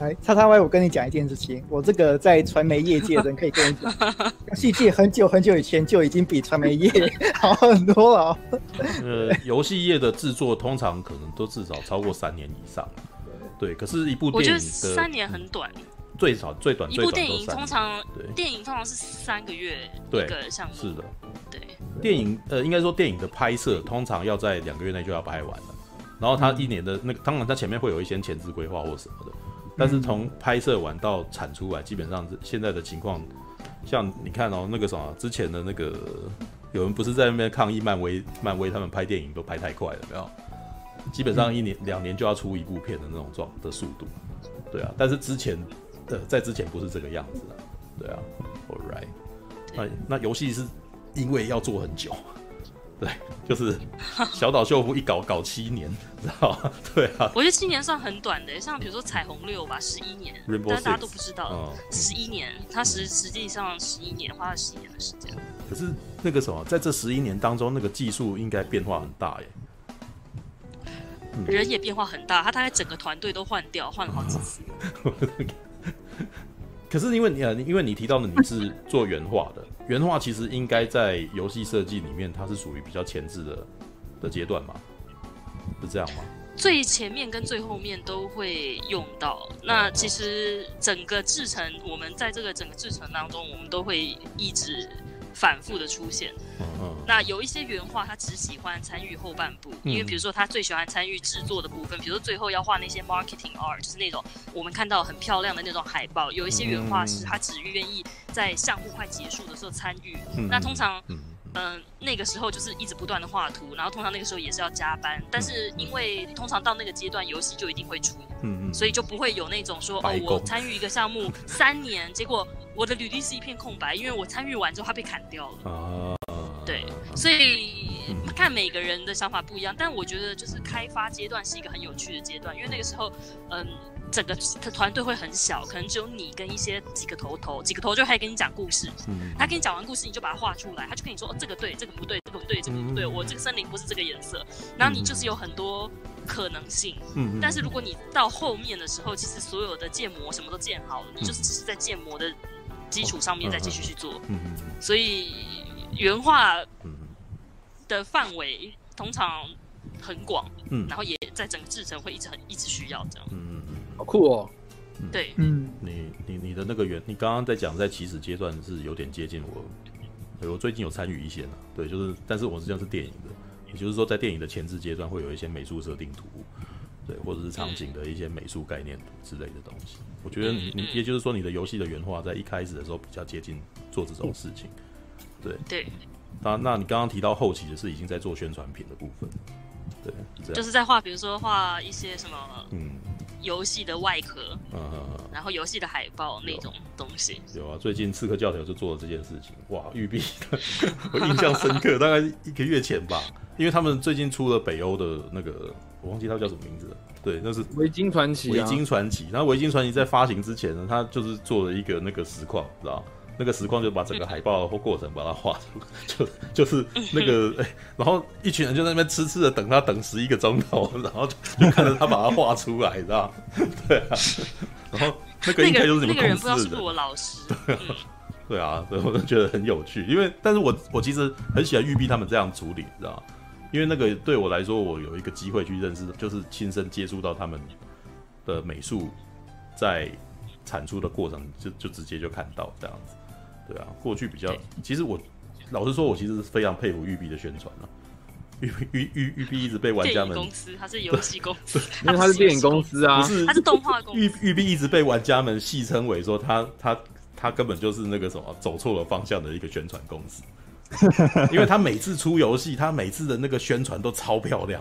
来，叉叉 Y，我跟你讲一件事情，我这个在传媒业界的人可以跟你讲，游戏界很久很久以前就已经比传媒业好很多了。呃，游戏业的制作通常可能都至少超过三年以上。对，可是一部电影我觉得三年很短。最少最短一部电影通常电影通常是三个月一个项目，是的，对。电影呃，应该说电影的拍摄通常要在两个月内就要拍完了，然后他一年的那个，当然他前面会有一些前置规划或什么的，但是从拍摄完到产出来，基本上是现在的情况，像你看哦，那个什么之前的那个有人不是在那边抗议漫威，漫威他们拍电影都拍太快了，没有？基本上一年两年就要出一部片的那种状的速度，对啊，但是之前。呃，在之前不是这个样子的，对啊，All right，那那游戏是因为要做很久，对，就是小岛秀夫一搞搞七年，知道吗？对啊，我觉得七年算很短的，像比如说彩虹六吧，十一年，但大家都不知道，十一年，他实实际上十一年花了十一年的时间。可是那个什么，在这十一年当中，那个技术应该变化很大耶。人也变化很大，他大概整个团队都换掉，换了好几次。可是因为你啊，因为你提到的你是做原画的，原画其实应该在游戏设计里面，它是属于比较前置的的阶段嘛，是这样吗？最前面跟最后面都会用到。那其实整个制程，我们在这个整个制程当中，我们都会一直反复的出现。那有一些原画，他只喜欢参与后半部，因为比如说他最喜欢参与制作的部分，比如说最后要画那些 marketing art，就是那种我们看到很漂亮的那种海报。有一些原画师，他只愿意在项目快结束的时候参与。那通常。嗯、呃，那个时候就是一直不断的画图，然后通常那个时候也是要加班，但是因为通常到那个阶段，游戏就一定会出，嗯嗯，所以就不会有那种说哦，我参与一个项目三年，结果我的履历是一片空白，因为我参与完之后它被砍掉了。啊，对，所以看每个人的想法不一样，但我觉得就是开发阶段是一个很有趣的阶段，因为那个时候，嗯。整个团队会很小，可能只有你跟一些几个头头，几个头就开始跟你讲故事。嗯，他跟你讲完故事，你就把它画出来，他就跟你说，哦，这个对，这个不对，这个不对，这个不对，我这个森林不是这个颜色。然后你就是有很多可能性。嗯，但是如果你到后面的时候，其实所有的建模什么都建好了，你就是只是在建模的基础上面再继续去做。嗯，所以原画的范围通常很广。嗯，然后也在整个制程会一直很一直需要这样。嗯。好酷哦！对，嗯，你你你的那个原，你刚刚在讲在起始阶段是有点接近我，对，我最近有参与一些呢，对，就是，但是我实际上是电影的，也就是说在电影的前置阶段会有一些美术设定图，对，或者是场景的一些美术概念图之类的东西。我觉得你，你也就是说你的游戏的原画在一开始的时候比较接近做这种事情，对对。那那你刚刚提到后期的是已经在做宣传品的部分，对，就是在画，比如说画一些什么，嗯。游戏的外壳，嗯嗯嗯，然后游戏的海报那种东西有，啊。最近刺客教条就做了这件事情，哇，玉璧，我印象深刻，大概一个月前吧，因为他们最近出了北欧的那个，我忘记他叫什么名字了，对，那是维京传奇，维京传奇。然后维京传奇在发行之前呢，他就是做了一个那个实况，知道。那个时光就把整个海报或过程把它画出，就就是那个 哎、欸，然后一群人就在那边痴痴的等他，等十一个钟头，然后就看着他把它画出来，知道对啊，然后那个应该就是你们公司的，那个那个人不知道是不是我老师，对啊，对啊，所以我就觉得很有趣，因为但是我我其实很喜欢玉碧他们这样处理，知道因为那个对我来说，我有一个机会去认识，就是亲身接触到他们的美术在产出的过程，就就直接就看到这样子。对啊，过去比较，其实我老实说，我其实是非常佩服育碧的宣传了。育育育育碧一直被玩家们，公司，它是游戏公司，因为它是电影公司啊，不是，它是动画公司。育育碧一直被玩家们戏称为说，他他他根本就是那个什么走错了方向的一个宣传公司，因为他每次出游戏，他每次的那个宣传都超漂亮，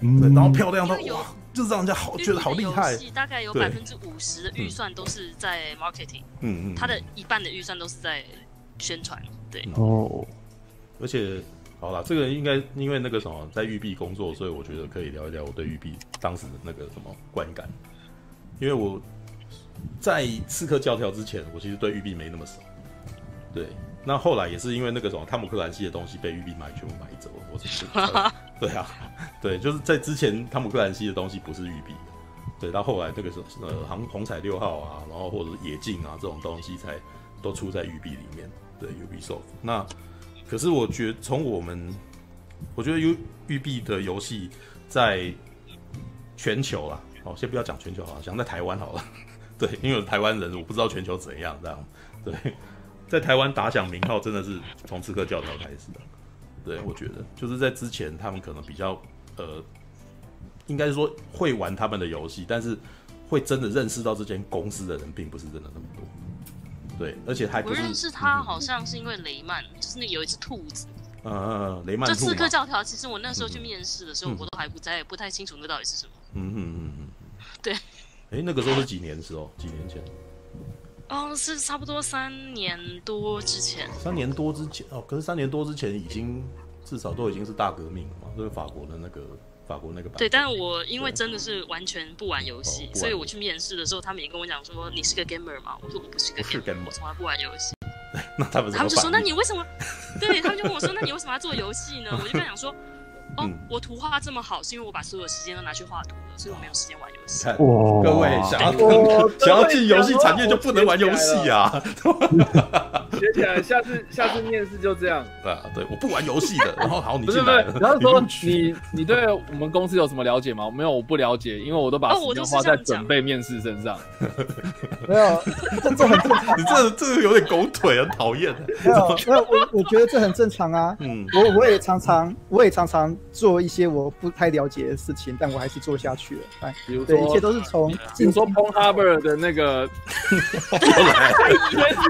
嗯，然后漂亮到哇，就是让人家好觉得好厉害。大概有百分之五十的预算都是在 marketing，嗯嗯，他的一半的预算都是在宣传，对。哦，而且。好了，这个应该因为那个什么，在育碧工作，所以我觉得可以聊一聊我对育碧当时的那个什么观感。因为我在刺客教条之前，我其实对育碧没那么熟。对，那后来也是因为那个什么汤姆克兰西的东西被育碧买，全部买走了。我是对啊，对，就是在之前汤姆克兰西的东西不是育碧，对，到后来那个时候呃，红红彩六号啊，然后或者是野径啊这种东西才都出在育碧里面。对，Ubisoft 那。可是我觉，从我们，我觉得育育碧的游戏在全球啦，哦，先不要讲全球好了，讲在台湾好了。对，因为台湾人，我不知道全球怎样这样。对，在台湾打响名号真的是从《刺客教条》开始的。对，我觉得就是在之前，他们可能比较呃，应该是说会玩他们的游戏，但是会真的认识到这间公司的人，并不是真的那么多。对，而且还不是我认识他，好像是因为雷曼，嗯、就是那有一只兔子。嗯嗯嗯，雷曼。就刺客教条，其实我那时候去面试的时候，嗯、我都还不在，不太清楚那到底是什么。嗯嗯嗯嗯。对。哎，那个时候是几年的时候？几年前？哦，是差不多三年多之前。三年多之前哦，可是三年多之前已经至少都已经是大革命了嘛，就是法国的那个。法国那个版对，但是我因为真的是完全不玩游戏，所以我去面试的时候，他们也跟我讲说：“你是个 gamer 嘛？”我说：“我不是个 gamer，我从来不玩游戏。”那他们他们就说：“那你为什么？”对他们就跟我说：“那你为什么要做游戏呢？”我就跟他讲说：“哦，嗯我图画这么好，是因为我把所有时间都拿去画图了，所以我没有时间玩游戏。看各位想要哇想要进游戏产业就不能玩游戏啊！学起来，下次下次面试就这样。对啊，对，我不玩游戏的。然后好，你不是不是进来，，然后说你你对我们公司有什么了解吗？没有，我不了解，因为我都把时间花在准备面试身上。没有，这这很正常。你这这个有点狗腿，很讨厌。没有，没有，我我觉得这很正常啊。嗯，我我也常常我也常常做一些我不太了解的事情，但我还是做下去了。哎，比如对，一切，都是从你说 p o n Harbor 的那个，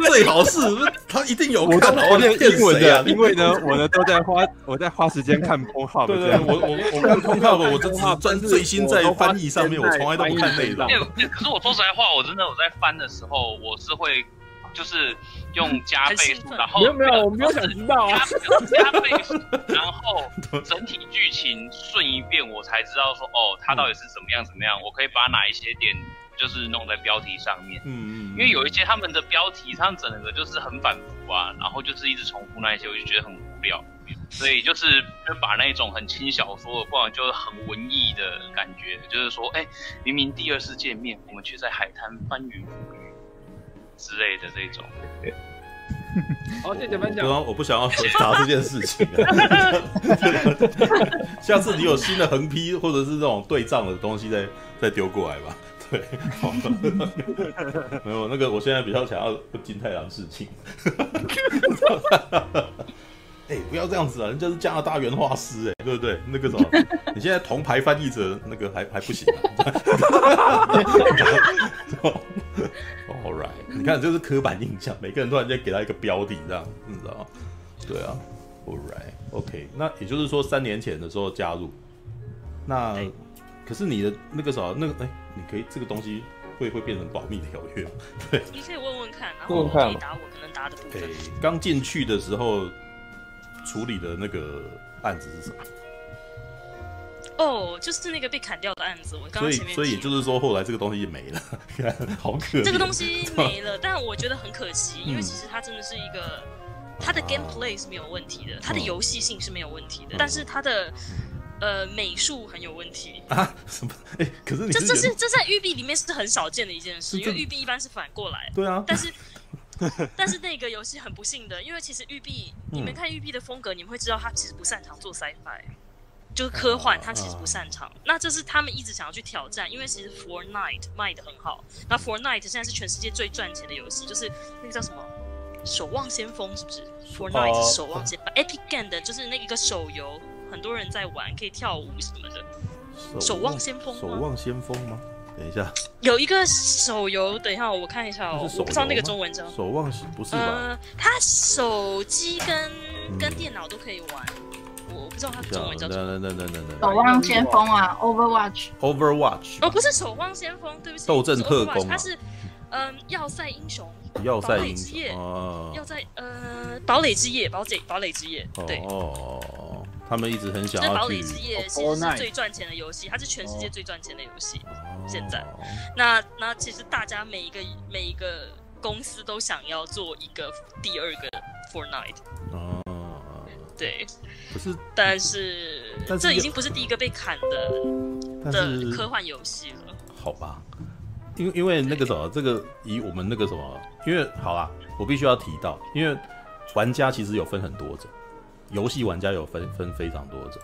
最好是他一定有我看好都我念英文的，因为呢，我呢都在花我在花时间看 p o n h u b 对对，我我我看通告我这只是专最新在翻译上面，我从来都不看内容。可是我说实在话，我真的我在翻的时候，我是会就是用加倍数，然后没有没有，我没有想知道啊。加加倍数，然后整体剧情顺一遍，我才知道说哦，它到底是怎么样怎么样，我可以把哪一些点就是弄在标题上面。嗯嗯因为有一些他们的标题，他们整个就是很反复啊，然后就是一直重复那一些，我就觉得很无聊。所以就是就把那种很轻小说，不然就是很文艺的感觉，就是说，哎、明明第二次见面，我们却在海滩翻云覆雨之类的这种。好，谢谢分享。刚刚我不想要回答这件事情啊。下次你有新的横批或者是这种对仗的东西再再丢过来吧。对，好 没有那个，我现在比较想要金太郎事情。哎、不要这样子啊！人家是加拿大原画师，哎，对不对？那个什么，你现在铜牌翻译者那个还还不行啊。All right，你看这是刻板印象，每个人突然间给他一个标题，这样你知道吗？对啊，All right，OK，、okay, 那也就是说三年前的时候加入，那对可是你的那个啥，那个哎、你可以这个东西会会变成保密条约吗？对，你可以问问看，然问问后我可以看答我可能答的部哎分。，刚进去的时候处理的那个案子是什么？哦，就是那个被砍掉的案子，我刚刚前面提所以也就是说后来这个东西也没了，好可怜。这个东西没了，但我觉得很可惜，因为其实它真的是一个，它的 gameplay 是没有问题的，它的游戏性是没有问题的，但是它的呃美术很有问题。啊什么？哎、可是你这这是这在育碧里面是很少见的一件事，因为育碧一般是反过来。对啊，但是 但是那个游戏很不幸的，因为其实育碧，你们看育碧的风格，你们会知道他其实不擅长做 sci-fi，就是科幻，他其实不擅长。那这是他们一直想要去挑战，因为其实 Fortnite 卖的很好。那 Fortnite 现在是全世界最赚钱的游戏，就是那个叫什么《守望先锋》，是不是？Fortnite 哦守望先锋，Epic Game 的就是那一个手游，很多人在玩，可以跳舞什么的。守望先锋守望先锋吗？等一下，有一个手游，等一下我看一下哦我不知道那个中文叫。守望不是吧？呃，它手机跟嗯跟电脑都可以玩，我我不知道它的中文叫什么。等等等等等守望先锋啊，Overwatch，，Overwatch 哦，不是守望先锋，对不起，斗阵特工啊。它是嗯要塞英雄，要塞堡垒英雄之夜哦要塞呃堡垒之夜，堡垒堡垒之夜，对。哦，他们一直很想堡垒之夜其实是最赚钱的游戏，它是全世界最赚钱的游戏。现在。哦那那其实大家每一个每一个公司都想要做一个第二个 Fortnite，哦，对，可是但是但是这已经不是第一个被砍的但的科幻游戏了。好吧，因为因为那个什么，这个以我们那个什么，因为好啦，我必须要提到，因为玩家其实有分很多种，游戏玩家有分分非常多种，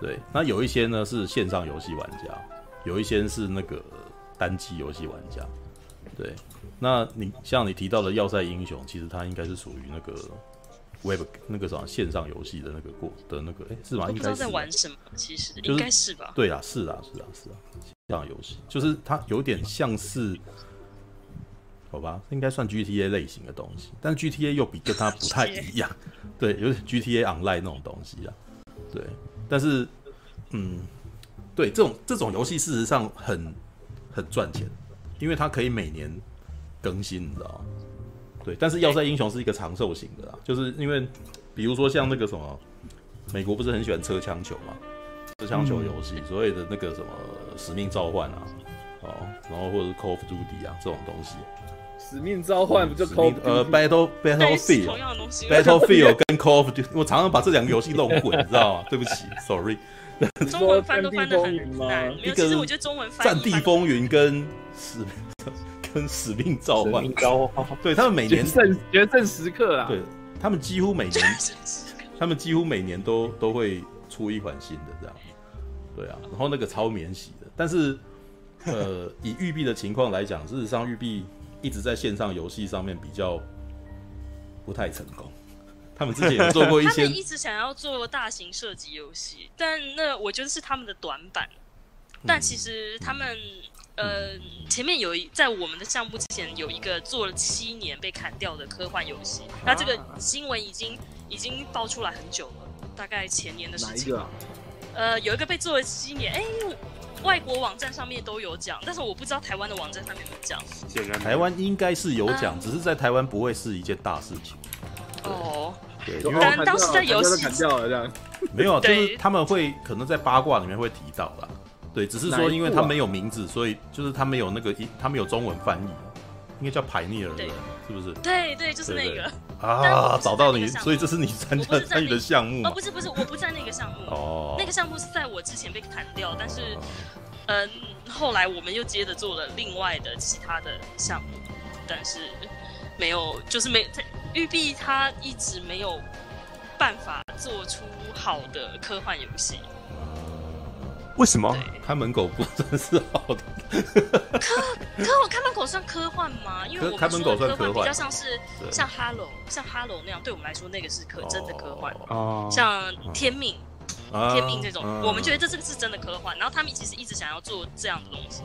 对，那有一些呢是线上游戏玩家，有一些是那个单机游戏玩家，对，那你像你提到的《要塞英雄》，其实它应该是属于那个 Web 那个什么线上游戏的那个过的那个，哎、是吗？应该在玩什么，其实就是应该是吧？对啊，是啊，是啊，是啊，这样游戏就是它有点像是，好吧，应该算 GTA 类型的东西，但是 GTA 又比跟它不太一样，对，有点 GTA Online 那种东西啊，对，但是，嗯，对，这种这种游戏事实上很很赚钱，因为它可以每年更新，你知道吗？对，但是要塞英雄是一个长寿型的啦，就是因为比如说像那个什么，美国不是很喜欢车枪球嘛？车枪球游戏，所谓的那个什么使命召唤啊，哦，然后或者是 Call of Duty 啊这种东西。使命召唤不就 Call？呃，Battle Battlefield 同样的东西 Battlefield 跟 Call of Duty，我常常把这两个游戏弄混，你知道吗？对不起，Sorry。中文翻都翻的很难，一个其实我觉得中文翻战地风云跟使跟使命召唤，使命召唤，对他们每年决胜决胜时刻啊，对他们几乎每年，他们几乎每年都都会出一款新的这样，对啊，然后那个超免洗的，但是呃，以育碧的情况来讲，事实上育碧一直在线上游戏上面比较不太成功。他们之前有做过一些，他们一直想要做大型射击游戏，但那我觉得是他们的短板。但其实他们、嗯、呃前面有一在我们的项目之前有一个做了七年被砍掉的科幻游戏，那、啊、这个新闻已经已经爆出来很久了，大概前年的事情。啊、呃，有一个被做了七年，哎，外国网站上面都有讲，但是我不知道台湾的网站上面有没有讲。台湾应该是有讲，嗯、只是在台湾不会是一件大事情。哦，对，因为当时在游戏砍掉了这样，没有，就是他们会可能在八卦里面会提到啦。对，只是说因为他没有名字，所以就是他没有那个一，他没有中文翻译，应该叫排涅尔人，是不是？对对，就是那个。啊，找到你，所以这是你参加参与的项目。哦，不是不是，我不在那个项目。哦，那个项目是在我之前被砍掉，但是嗯，后来我们又接着做了另外的其他的项目，但是没有，就是没在。育碧他一直没有办法做出好的科幻游戏，为什么？看门狗不算是好的科科看门狗算科幻吗？因为我们说的科幻比较像是像 Halo 像 Halo 那样，对我们来说那个是可真的科幻哦。像天命，天命这种，我们觉得这这个是真的科幻。然后他们其实一直想要做这样的东西。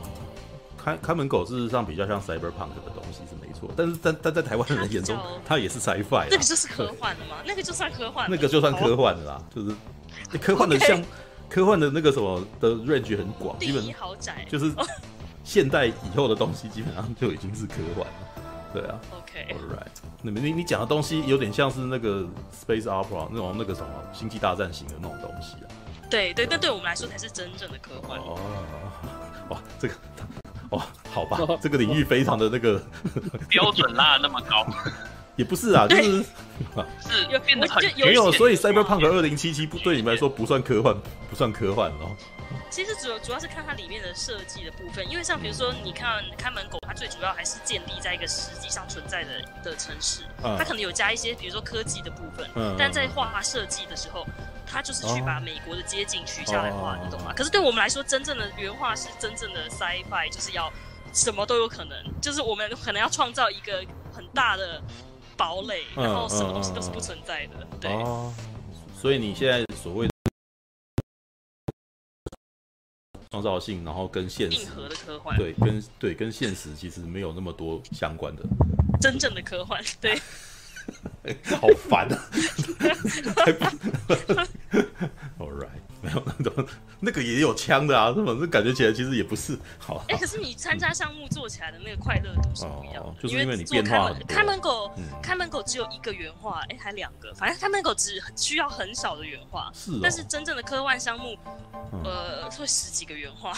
看看门狗事实上比较像 cyberpunk 的东西是没错，但是但但在台湾人眼中，它也是 sci-fi。那个就是科幻的吗？那个就算科幻。那个就算科幻的啦，就是科幻的像科幻的那个什么的 range 很广，基本豪宅就是现代以后的东西基本上就已经是科幻了。对啊。OK，All right。那么你你讲的东西有点像是那个 space opera 那种那个什么星际大战型的那种东西啊。对对，但对我们来说才是真正的科幻。哦，哇，这个。哦，好吧，这个领域非常的那个标准拉那么高，也不是啊，就是 是又变得很没有，所以 Cyberpunk 二零七七不对你们来说不算科幻，不算科幻哦。其实主要主要是看它里面的设计的部分，因为像比如说你看看门狗，它最主要还是建立在一个实际上存在的的城市，它可能有加一些比如说科技的部分，但在画设计的时候。它就是去把美国的街景取下来画，你懂吗？可是对我们来说，真正的原画是真正的 sci-fi，就是要什么都有可能，就是我们可能要创造一个很大的堡垒，然后什么东西都是不存在的。对，所以你现在所谓的创造性，然后跟现实硬核的科幻，对，跟对跟现实其实没有那么多相关的真正的科幻，对。好烦啊！All right，没有那种那个也有枪的啊，是吧？这感觉起来其实也不是好。哎，可是你参加项目做起来的那个快乐度是不一样，就是因为你变化了。看门狗，看门狗只有一个原画，哎，还两个，反正看门狗只需要很少的原画。是，但是真正的科幻项目，呃，会十几个原画。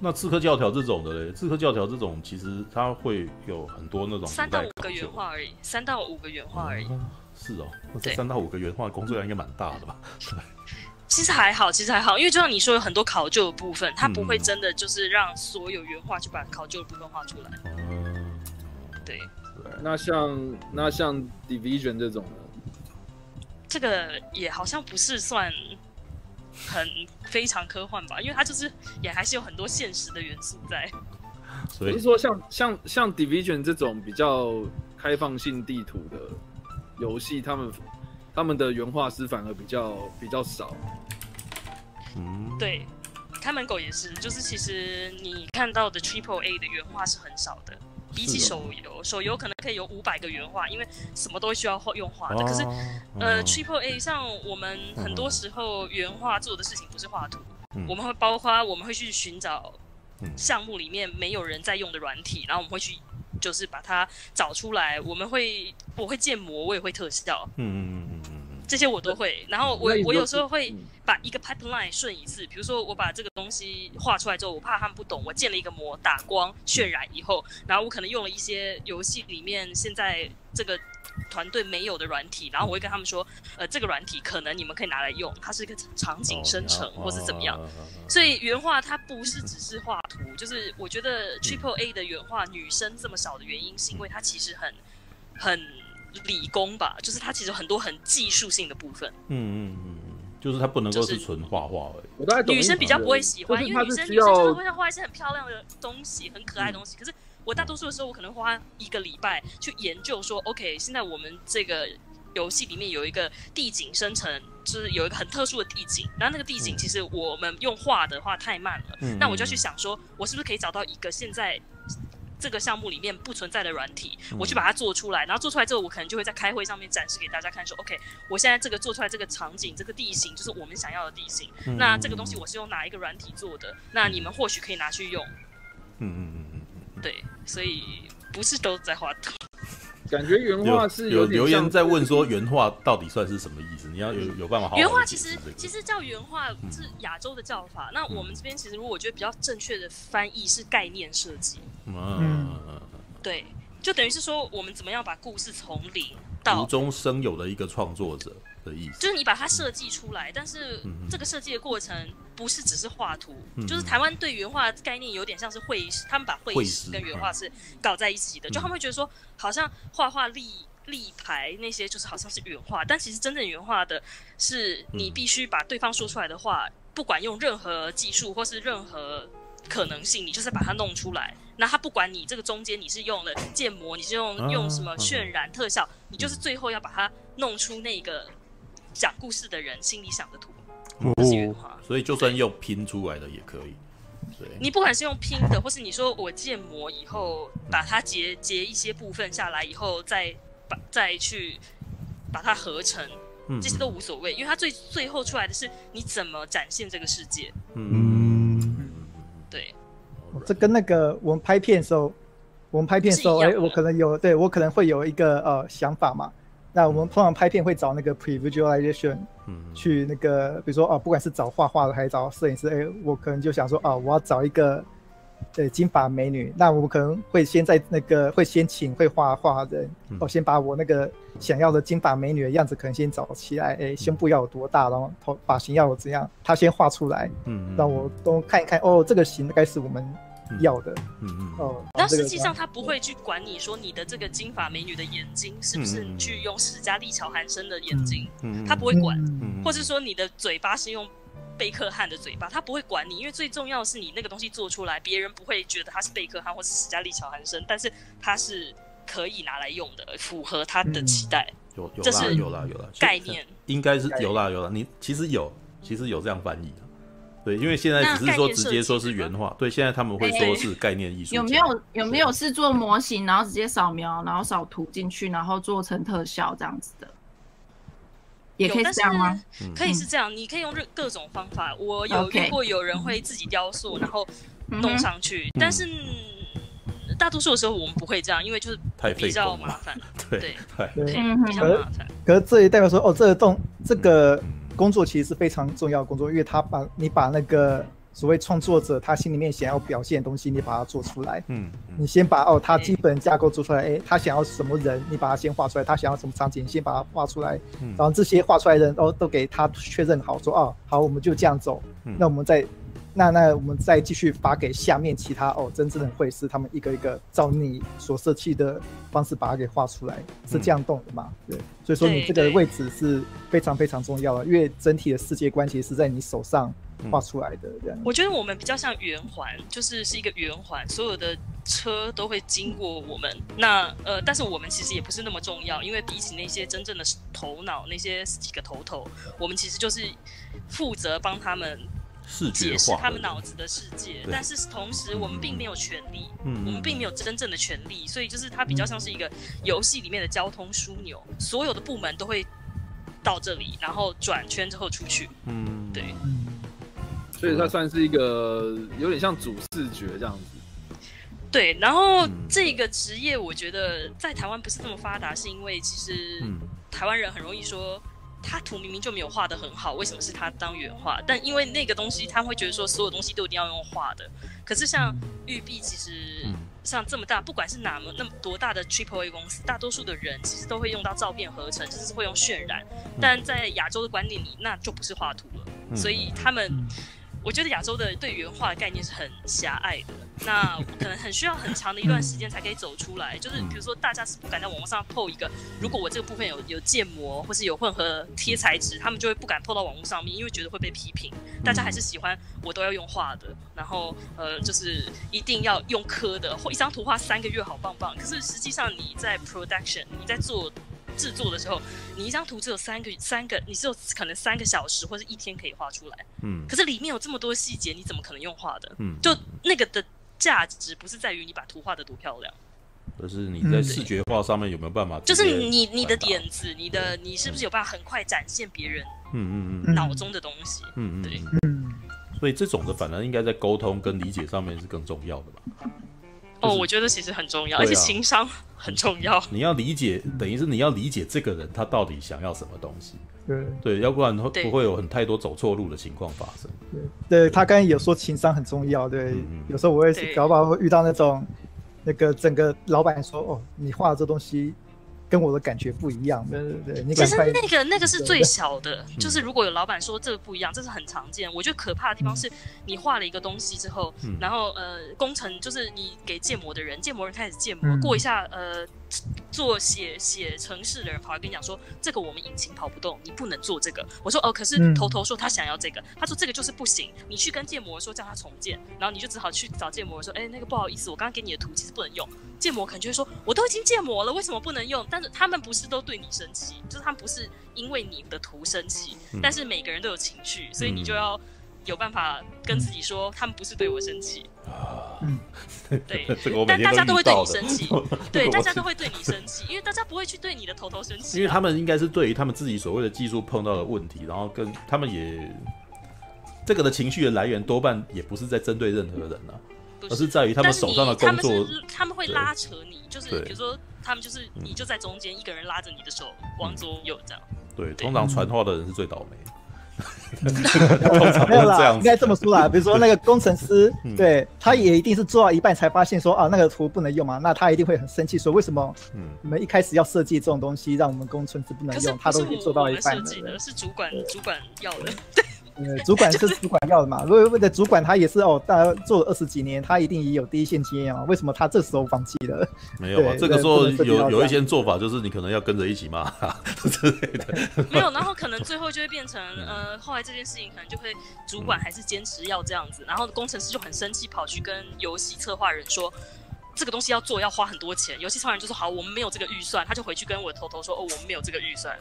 那刺客教条这种的嘞，刺客教条这种其实它会有很多那种三到五个原画而已，三到五个原画而已。嗯、是哦，那这三到五个原画工作量应该蛮大的吧？对。其实还好，其实还好，因为就像你说，有很多考究的部分，它不会真的就是让所有原画去把考究的部分画出来。嗯，对。那像那像 Division 这种呢？这个也好像不是算。很非常科幻吧，因为它就是也还是有很多现实的元素在。所以是说像像像 Division 这种比较开放性地图的游戏，他们他们的原画师反而比较比较少。嗯，对，看门狗也是，就是其实你看到的 Triple A 的原画是很少的。比起手游，手游可能可以有五百个原画，因为什么都需要用画的。可是，呃，Triple A 像我们很多时候原画做的事情不是画图，我们会包括我们会去寻找项目里面没有人在用的软体，然后我们会去就是把它找出来。我们会我会建模，我也会特效。嗯嗯嗯嗯嗯。这些我都会。然后我我有时候嗯会把一个 pipeline 顺一次，比如说我把这个东西画出来之后，我怕他们不懂，我建了一个模，打光渲染以后，然后我可能用了一些游戏里面现在这个团队没有的软体，然后我会跟他们说，呃，这个软体可能你们可以拿来用，它是一个场景生成、哦或是怎么样。哦所以原画它不是只是画图，就是我觉得 Triple A 的原画女生这么少的原因，是因为它其实很很理工吧，就是它其实有很多很技术性的部分。嗯嗯嗯嗯，就是它不能够是是纯画画而已。我大概懂女生比较不会喜欢，因为女生女生就是会画一些很漂亮的东西，很可爱的东西。可是我大多数的时候，我可能花一个礼拜去研究说，OK，现在我们这个游戏里面有一个地景生成，就是有一个很特殊的地景，然后那个地景其实我们用画的话太慢了，嗯那我就要去想说，我是不是可以找到一个现在。这个项目里面不存在的软体，我去把它做出来，然后做出来之后，我可能就会在开会上面展示给大家看，说，OK，我现在这个做出来这个场景，这个地形就是我们想要的地形。嗯那这个东西我是用哪一个软体做的？那你们或许可以拿去用。嗯嗯嗯嗯嗯。对，所以不是都在画图。感觉原话是有留言在问说原话到底算是什么意思？你要有有办法好好原话其实其实叫原话是亚洲的叫法，那我们这边其实如果我觉得比较正确的翻译是概念设计。嗯，对，就等于是说我们怎么样把故事从零到无中生有的一个创作者的意思。就是你把它设计出来，但是嗯这个设计的过程不是只是画图，嗯就是台湾对原画概念有点像是绘师，他们把绘绘师师跟原画是搞在一起的，就他们会觉得说，好像画画立立牌那些就是好像是原画，但其实真正原画的是你必须把对方说出来的话，不管用任何技术或是任何可能性，你就是把它弄出来。那他不管你这个中间你是用了建模，你是用啊用什么渲染特效，你就是最后要把它弄出那个讲故事的人心里想的图，这是原画。所以就算用拼出来的也可以。对，你不管是用拼的，或是你说我建模以后把它截截一些部分下来以后，再把再去把它合成，嗯这些都无所谓，因为它最最后出来的是你怎么展现这个世界。嗯，对，这跟那个我们拍片的时候，我们拍片的时候，哎，我可能有对我可能会有一个呃想法嘛。那我们通常拍片会找那个 pre-visualization，去那个比如说哦，不管是找画画的还是找摄影师，哎，我可能就想说啊，我要找一个对金发美女，那我们可能会先在那个会先请会画画的人，哦，先把我那个想要的金发美女的样子可能先找起来，哎，胸部要有多大，然后头发型要有怎样，他先画出来，嗯，让我都看一看，哦，这个型应该是我们要的，嗯嗯，哦，那实际上他不会去管你说你的这个金发美女的眼睛是不是去用史嘉丽·乔韩森的眼睛，嗯他不会管，嗯或是说你的嘴巴是用贝克汉的嘴巴，他不会管你，因为最重要的是你那个东西做出来，别人不会觉得他是贝克汉或是史嘉丽·乔韩森，但是他是可以拿来用的，符合他的期待。有有这是有啦有啦概念，应该是有啦有啦，你其实有其实有这样翻译的。对，因为现在只是说直接说是原画，对，现在他们会说是概念艺术。有没有有没有是做模型，然后直接扫描，然后扫图进去，然后做成特效这样子的？也可以这样吗？可以是这样，你可以用各各种方法。我有遇过有人会自己雕塑，然后弄上去，但是大多数的时候我们不会这样，因为就是比较麻烦。对对对，比较麻烦。可是这也代表说，哦，这个动这个。工作其实是非常重要的工作，因为他把你把那个所谓创作者他心里面想要表现的东西，你把它做出来。嗯，你先把哦，他基本架构做出来，哎，他想要什么人，你把它先画出来；他想要什么场景，先把它画出来。然后这些画出来的人哦，都给他确认好，说哦，好，我们就这样走。那我们再那那我们再继续发给下面其他哦，真正的会师，他们一个一个照你所设计的方式把它给画出来，是这样动的嘛？对。所以说你这个位置是非常非常重要的，因为整体的世界观其实是在你手上画出来的。这样，我觉得我们比较像圆环，就是是一个圆环，所有的车都会经过我们。那呃，但是我们其实也不是那么重要，因为比起那些真正的头脑，那些几个头头，我们其实就是负责帮他们解释他们脑子的世界。但是同时，我们并没有权利，我们并没有真正的权利，所以就是它比较像是一个游戏里面的交通枢纽，所有的部门都会到这里，然后转圈之后出去。嗯，对。所以它算是一个有点像主视觉这样子。对，然后这个职业我觉得在台湾不是这么发达，是因为其实台湾人很容易说他图明明就没有画的很好，为什么是他当原画？但因为那个东西，他会觉得说所有东西都一定要用画的。可是像玉碧，其实像这么大，不管是哪么那么多大的 Triple A 公司，大多数的人其实都会用到照片合成，就是会用渲染。但在亚洲的观念里，那就不是画图了。所以他们。我觉得亚洲的对原画的概念是很狭隘的，那可能很需要很长的一段时间才可以走出来。就是比如说，大家是不敢在网络上 po 一个，如果我这个部分有有建模或是有混合贴材质，他们就会不敢 po 到网络上面，因为觉得会被批评。大家还是喜欢我都要用画的，然后呃，就是一定要用刻的，或一张图画三个月好棒棒。可是实际上你在 production，你在做。制作的时候，你一张图只有三个三个，你只有可能三个小时或者一天可以画出来。嗯，可是里面有这么多细节，你怎么可能用画的？嗯，就那个的价值不是在于你把图画的多漂亮，而是你在视觉化上面有没有办法？就是你你的点子，你的你是不是有办法很快展现别人？嗯嗯嗯，脑中的东西。嗯嗯，对。嗯，所以这种的反而应该在沟通跟理解上面是更重要的吧。哦，我觉得其实很重要，而且情商很重要。你要理解，等于是你要理解这个人他到底想要什么东西。对对，要不然会不会有很太多走错路的情况发生。对，对他刚才有说情商很重要，对，有时候我也搞不好会遇到那种，那个整个老板说，哦，你画的这东西。跟我的感觉不一样，对对对。其实那个那个是最小的，就是如果有老板说这个不一样，这是很常见。我觉得可怕的地方是，你画了一个东西之后，然后呃，工程就是你给建模的人，建模人开始建模，过一下呃。做写写城市的人跑来跟你讲说，这个我们引擎跑不动，你不能做这个。我说哦，可是头头说他想要这个，他说这个就是不行，你去跟建模说叫他重建，然后你就只好去找建模说，哎，那个不好意思，我刚刚给你的图其实不能用。建模可能就会说，我都已经建模了，为什么不能用？但是他们不是都对你生气，就是他们不是因为你的图生气，但是每个人都有情绪，所以你就要。有办法跟自己说，他们不是对我生气，嗯，对，但大家都会对你生气，对，大家都会对你生气，因为大家不会去对你的头头生气，因为他们应该是对于他们自己所谓的技术碰到的问题，然后跟他们也这个的情绪的来源多半也不是在针对任何人啊，而是在于他们手上的工作，他们会拉扯你，就是比如说他们就是你就在中间一个人拉着你的手往左右这样，对，通常传话的人是最倒霉。没有啦，应该这么说啦。比如说那个工程师，对，他也一定是做到一半才发现说啊，那个图不能用嘛，那他一定会很生气，说为什么？嗯，你们一开始要设计这种东西，让我们工程师不能用，他都已经做到一半了。是主管，主管要的。呃，主管是主管要的嘛？如果为的主管，他也是哦，大家做了二十几年，他一定也有第一线经验啊。为什么他这时候放弃了？没有啊，这个时候有有一些做法，就是你可能要跟着一起骂 之类的。没有，然后可能最后就会变成呃，后来这件事情可能就会主管还是坚持要这样子，然后工程师就很生气，跑去跟游戏策划人说这个东西要做要花很多钱。游戏策划人就说好，我们没有这个预算，他就回去跟我偷偷说哦，我们没有这个预算。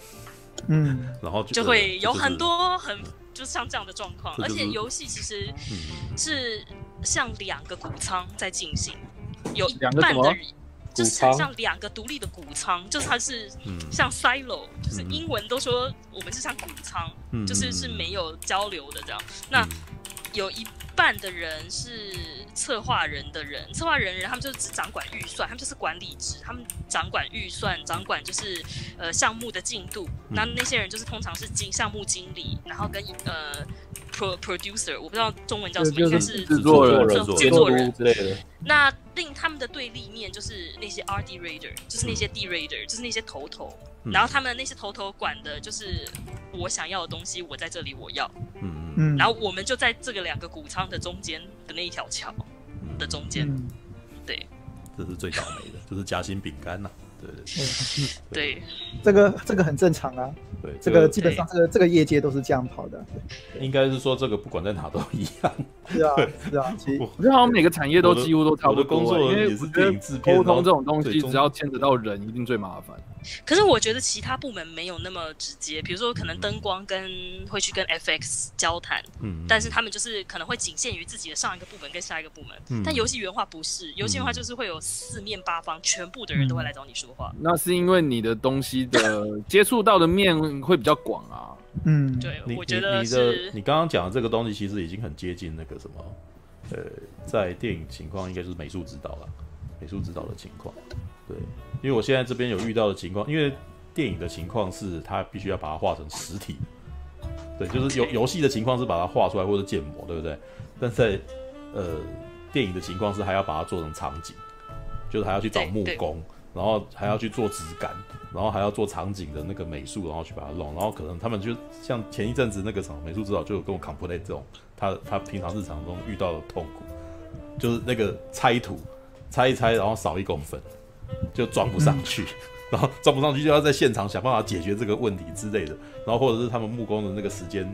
嗯，然后就会有很多很。就是像这样的状况，而且游戏其实是像两个谷仓在进行，有一半的人就是很像两个独立的谷仓，就是它是像 silo，就是英文都说我们是像谷仓，就是是没有交流的这样。那有一半的人是策划人的人，策划人人他们就是只掌管预算，他们就是管理职，他们掌管预算，掌管就是呃项目的进度。那那些人就是通常是经项目经理，然后跟呃 pro producer，我不知道中文叫什么，应该是制作人、制作人之类的。那另他们的对立面就是那些 RD Raider，就是那些 D Raider，就是那些头头。然后他们那些头头管的就是我想要的东西，我在这里我要。嗯嗯。然后我们就在这个两个谷仓的中间的那一条桥的中间。对。这是最倒霉的，就是夹心饼干呐。对对对。这个这个很正常啊。对。这个基本上这个这个业界都是这样跑的。应该是说这个不管在哪都一样。是啊是啊。我觉得好像每个产业都几乎都差不多。工作因为也是电影制片，沟通这种东西，只要牵扯到人，一定最麻烦。可是我觉得其他部门没有那么直接，比如说可能灯光跟会去跟 FX 交谈，嗯，但是他们就是可能会仅限于自己的上一个部门跟下一个部门，嗯，但游戏原画不是，游戏原画就是会有四面八方，全部的人都会来找你说话。那是因为你的东西的 接触到的面会比较广啊，嗯，对，我觉得你的你刚刚讲的这个东西其实已经很接近那个什么，呃，在电影情况应该就是美术指导了，美术指导的情况，对。因为我现在这边有遇到的情况，因为电影的情况是，它必须要把它画成实体。对，就是游游戏的情况是把它画出来或者建模，对不对？但在呃电影的情况是还要把它做成场景，就是还要去找木工，然后还要去做质感，然后还要做场景的那个美术，然后去把它弄。然后可能他们就像前一阵子那个什么美术指导就有跟我 complain 这种，他他平常日常中遇到的痛苦，就是那个拆图拆一拆，然后少一公分就装不上去。嗯 然后装不上去，就要在现场想办法解决这个问题之类的。然后或者是他们木工的那个时间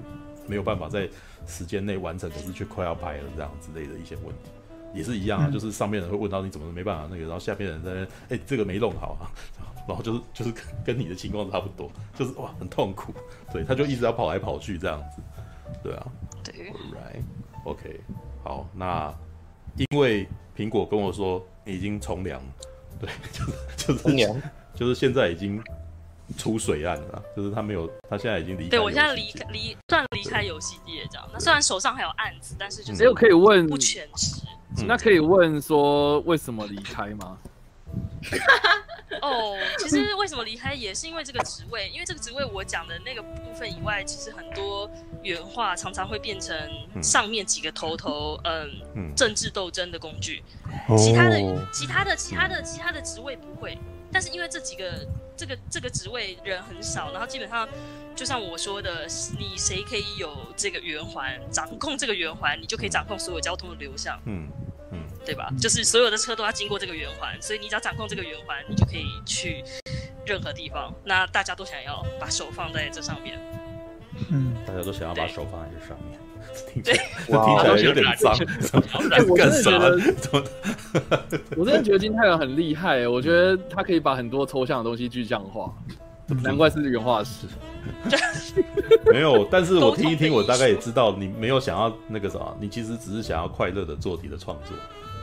没有办法在时间内完成，可是却快要拍了这样之类的一些问题，也是一样啊。就是上面人会问到你怎么没办法那个，然后下边人在那，哎，这个没弄好啊。然后就是就是跟你的情况差不多，就是哇很痛苦。对，他就一直要跑来跑去这样子。对啊。对。Right，OK，好，那因为苹果跟我说你已经从良，对，就是就是。就是现在已经出水岸了，就是他没有，他现在已经离开。对，我现在离开离算离开游戏界这样。那虽然手上还有案子，但是就是没有可以问不全职。那可以问说为什么离开吗？哦，其实为什么离开也是因为这个职位，因为这个职位我讲的那个部分以外，其实很多原话常常会变成上面几个头头，嗯，嗯政治斗争的工具。其他的、其他的、其他的、其他的职位不会。但是因为这几个这个这个职位人很少，然后基本上就像我说的，你谁可以有这个圆环掌控这个圆环，你就可以掌控所有交通的流向，嗯嗯，对吧？就是所有的车都要经过这个圆环，所以你只要掌控这个圆环，你就可以去任何地方。那大家都想要把手放在这上面，嗯，大家都想要把手放在这上面。对听起来有点脏。我真的觉得，我真的觉得金太郎很厉害。我觉得他可以把很多抽象的东西具象化，难怪是原画师。没有，但是我听一听，我大概也知道你没有想要那个什么，你其实只是想要快乐的做题的创作，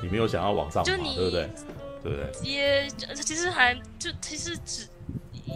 你没有想要往上爬，对不对？对不对？也其实还就其实只。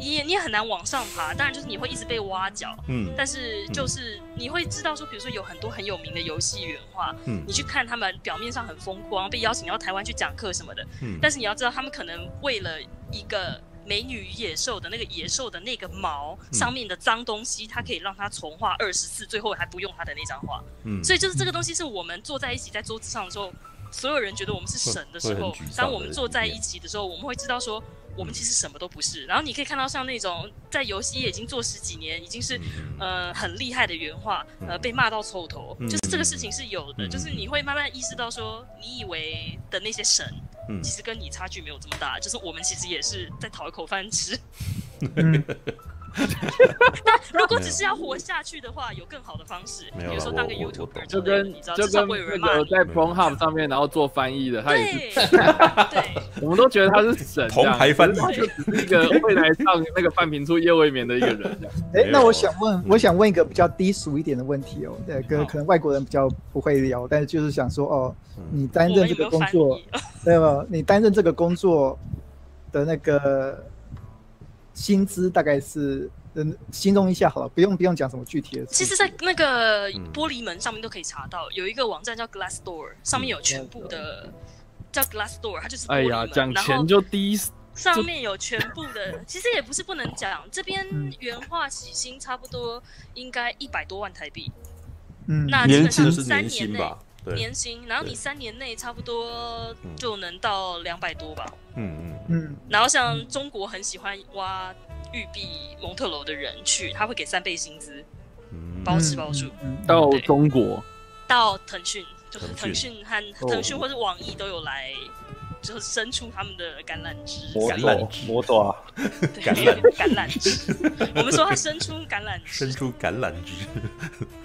也你也很难往上爬，当然就是你会一直被挖角，嗯，但是就是你会知道说，比如说有很多很有名的游戏原画，嗯，你去看他们表面上很风光，被邀请到台湾去讲课什么的，嗯，但是你要知道，他们可能为了一个美女与野兽的那个野兽的那个毛上面的脏东西，它可以让它重画二十次，最后还不用它的那张画，嗯，所以就是这个东西是我们坐在一起在桌子上的时候，所有人觉得我们是神的时候，当我们坐在一起的时候，我们会知道说。我们其实什么都不是，然后你可以看到像那种在游戏业已经做十几年，已经是呃很厉害的原画，呃被骂到臭头，就是这个事情是有的，就是你会慢慢意识到说，你以为的那些神，其实跟你差距没有这么大，就是我们其实也是在讨一口饭吃。但如果只是要活下去的话，有更好的方式，比如说当个 YouTuber，就跟就跟那个在 Pornhub 上面然后做翻译的，他也是，对，我们都觉得他是神，铜牌翻译，就只是一个未来上那个范评处夜未眠的一个人。哎，那我想问，我想问一个比较低俗一点的问题哦，对，可可能外国人比较不会聊，但是就是想说，哦，你担任这个工作，对吧？你担任这个工作的那个。薪资大概是，嗯，形容一下好了，不用不用讲什么具体的。其实，在那个玻璃门上面都可以查到，有一个网站叫 Glassdoor，上面有全部的，叫 Glassdoor，它就是。哎呀，讲钱就低，上面有全部的，其实也不是不能讲，这边原话起薪差不多应该一百多万台币。嗯，那基本上三年内。年薪，然后你三年内差不多就能到两百多吧。嗯嗯嗯。然后像中国很喜欢挖玉璧蒙特楼的人去，他会给三倍薪资，包吃包住。到中国，到腾讯，就是腾讯和腾讯或者网易都有来。就伸出他们的橄榄枝，橄榄枝，摩托，橄榄橄榄枝。我们说他伸出橄榄枝，伸出橄榄枝，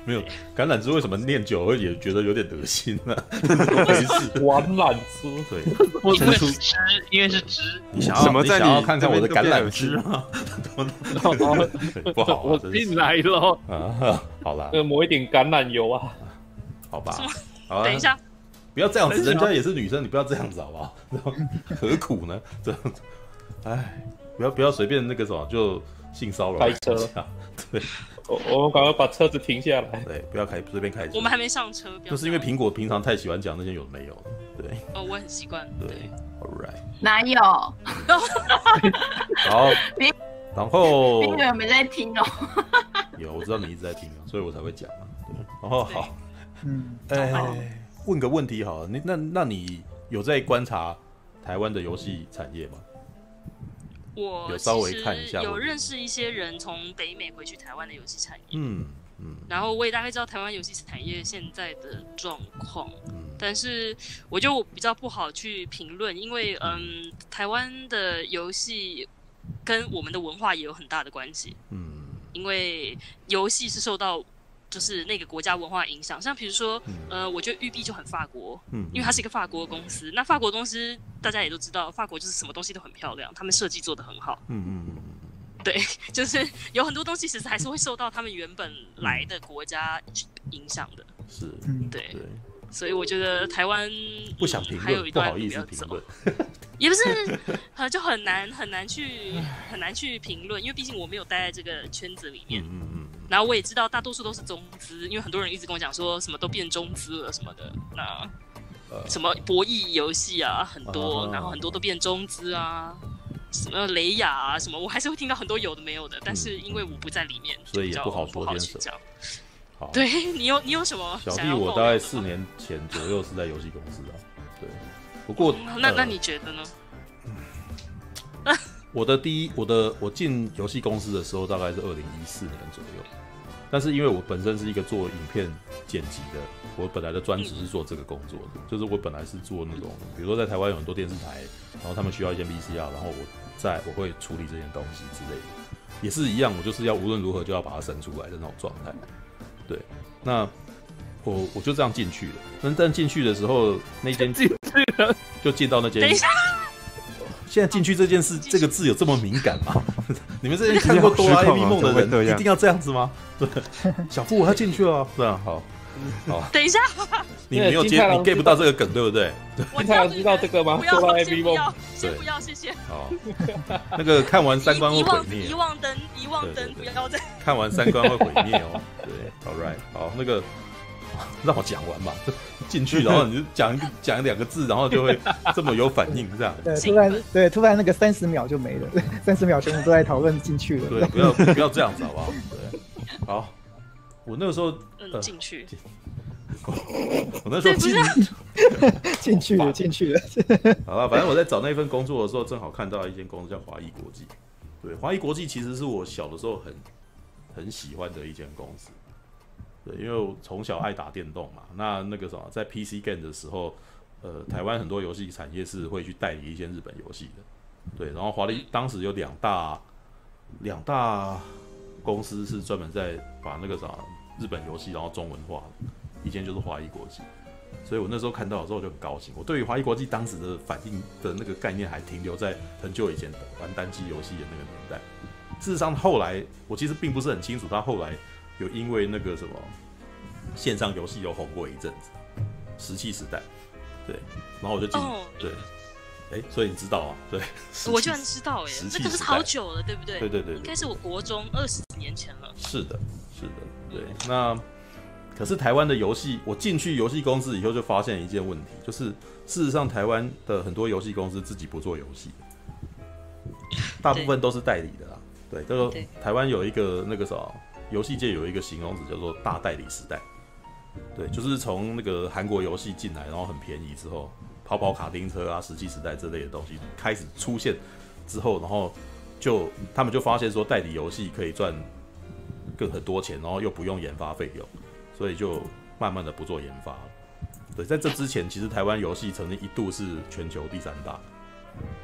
没有橄榄枝为什么念久了也觉得有点恶心呢？没事，橄榄枝，对，伸出枝，因为是枝。你想要什么？你想要看看我的橄榄枝吗？不好，我进来了啊！好了，抹一点橄榄油啊，好吧。等一下。不要这样子，人家也是女生，你不要这样子好不好？然 后何苦呢？这样子，哎，不要不要随便那个什么就性骚扰。开车，对，我我们赶快把车子停下来。对，不要开随便开车。我们还没上车，就是因为苹果平常太喜欢讲那些有的没有。对，哦，我很习惯。对，All right。哪有？好，别然后你有没在听哦。有，我知道你一直在听啊，所以我才会讲啊。对，然后好，嗯，哎，问个问题好了，你那那你有在观察台湾的游戏产业吗？我有稍微看一下，有认识一些人从北美回去台湾的游戏产业。嗯嗯，然后我也大概知道台湾游戏产业现在的状况。嗯，但是我觉得我比较不好去评论，因为嗯，台湾的游戏跟我们的文化也有很大的关系。嗯，因为游戏是受到。就是那个国家文化影响，像比如说，呃，我觉得玉璧就很法国，嗯，因为它是一个法国公司。那法国公司大家也都知道，法国就是什么东西都很漂亮，他们设计做得很好，嗯嗯嗯，对，就是有很多东西其实还是会受到他们原本来的国家影响的，是，对。对。所以我觉得台湾不想评论，还有一段路要走，也不是，就很难很难去很难去评论，因为毕竟我没有待在这个圈子里面。嗯嗯。然后我也知道大多数都是中资，因为很多人一直跟我讲说什么都变中资了什么的。那什么博弈游戏啊，很多，然后很多都变中资啊，什么雷雅啊什么，我还是会听到很多有的没有的，但是因为我不在里面，所以也不好说点什么。对 你有你有什么？小弟我大概四年前左右是在游戏公司啊，对。不过那那你觉得呢？我的第一，我的我进游戏公司的时候大概是二零一四年左右，但是因为我本身是一个做影片剪辑的，我本来的专职是做这个工作的，就是我本来是做那种，比如说在台湾有很多电视台，然后他们需要一些 VCR，然后我在我会处理这件东西之类的，也是一样，我就是要无论如何就要把它生出来的那种状态。对，那我我就这样进去了。但但进去的时候，那间进去了，就进到那间。等一下，现在进去这件事，这个字有这么敏感吗？你们这些看过哆啦 A 梦的人，一定要这样子吗？对，小夫我要进去了。对啊，好，好。等一下，你没有接，你 get 不到这个梗，对不对？我太郎知道这个吗？哆啦 A 梦，先不要，谢谢。好，那个看完三观会毁灭。遗忘灯，遗忘灯，不要再看完三观会毁灭哦。对，All right，好，那个 让我讲完嘛，进去然后你就讲讲两个字，然后就会这么有反应，这样。对，突然对，突然那个三十秒就没了，三十秒全部都在讨论进去了。对，不要不要这样子好不好？对，好，我那个时候进去。我那时候进 进去了，进去了。好了，反正我在找那份工作的时候，正好看到一间公司叫华谊国际。对，华谊国际其实是我小的时候很很喜欢的一间公司。对，因为我从小爱打电动嘛。那那个什么，在 PC Game 的时候，呃，台湾很多游戏产业是会去代理一些日本游戏的。对，然后华谊当时有两大两大公司是专门在把那个啥日本游戏然后中文化的。一间就是华谊国际，所以我那时候看到的时候就很高兴。我对于华谊国际当时的反应的那个概念还停留在很久以前的玩单机游戏的那个年代。事实上，后来我其实并不是很清楚，他后来有因为那个什么线上游戏有红过一阵子，石器时代，对，然后我就进对，哎、欸，所以你知道啊？对，我居然知道哎，那可是好久了，对不对？对对对，对，应该是我国中二十年前了。是的，是的，对，那。可是台湾的游戏，我进去游戏公司以后就发现一件问题，就是事实上台湾的很多游戏公司自己不做游戏，大部分都是代理的啦。对，就说台湾有一个那个什么，游戏界有一个形容词叫做“大代理时代”。对，就是从那个韩国游戏进来，然后很便宜之后，跑跑卡丁车啊、石器时代这类的东西开始出现之后，然后就他们就发现说，代理游戏可以赚更很多钱，然后又不用研发费用。所以就慢慢的不做研发了。对，在这之前，其实台湾游戏曾经一度是全球第三大，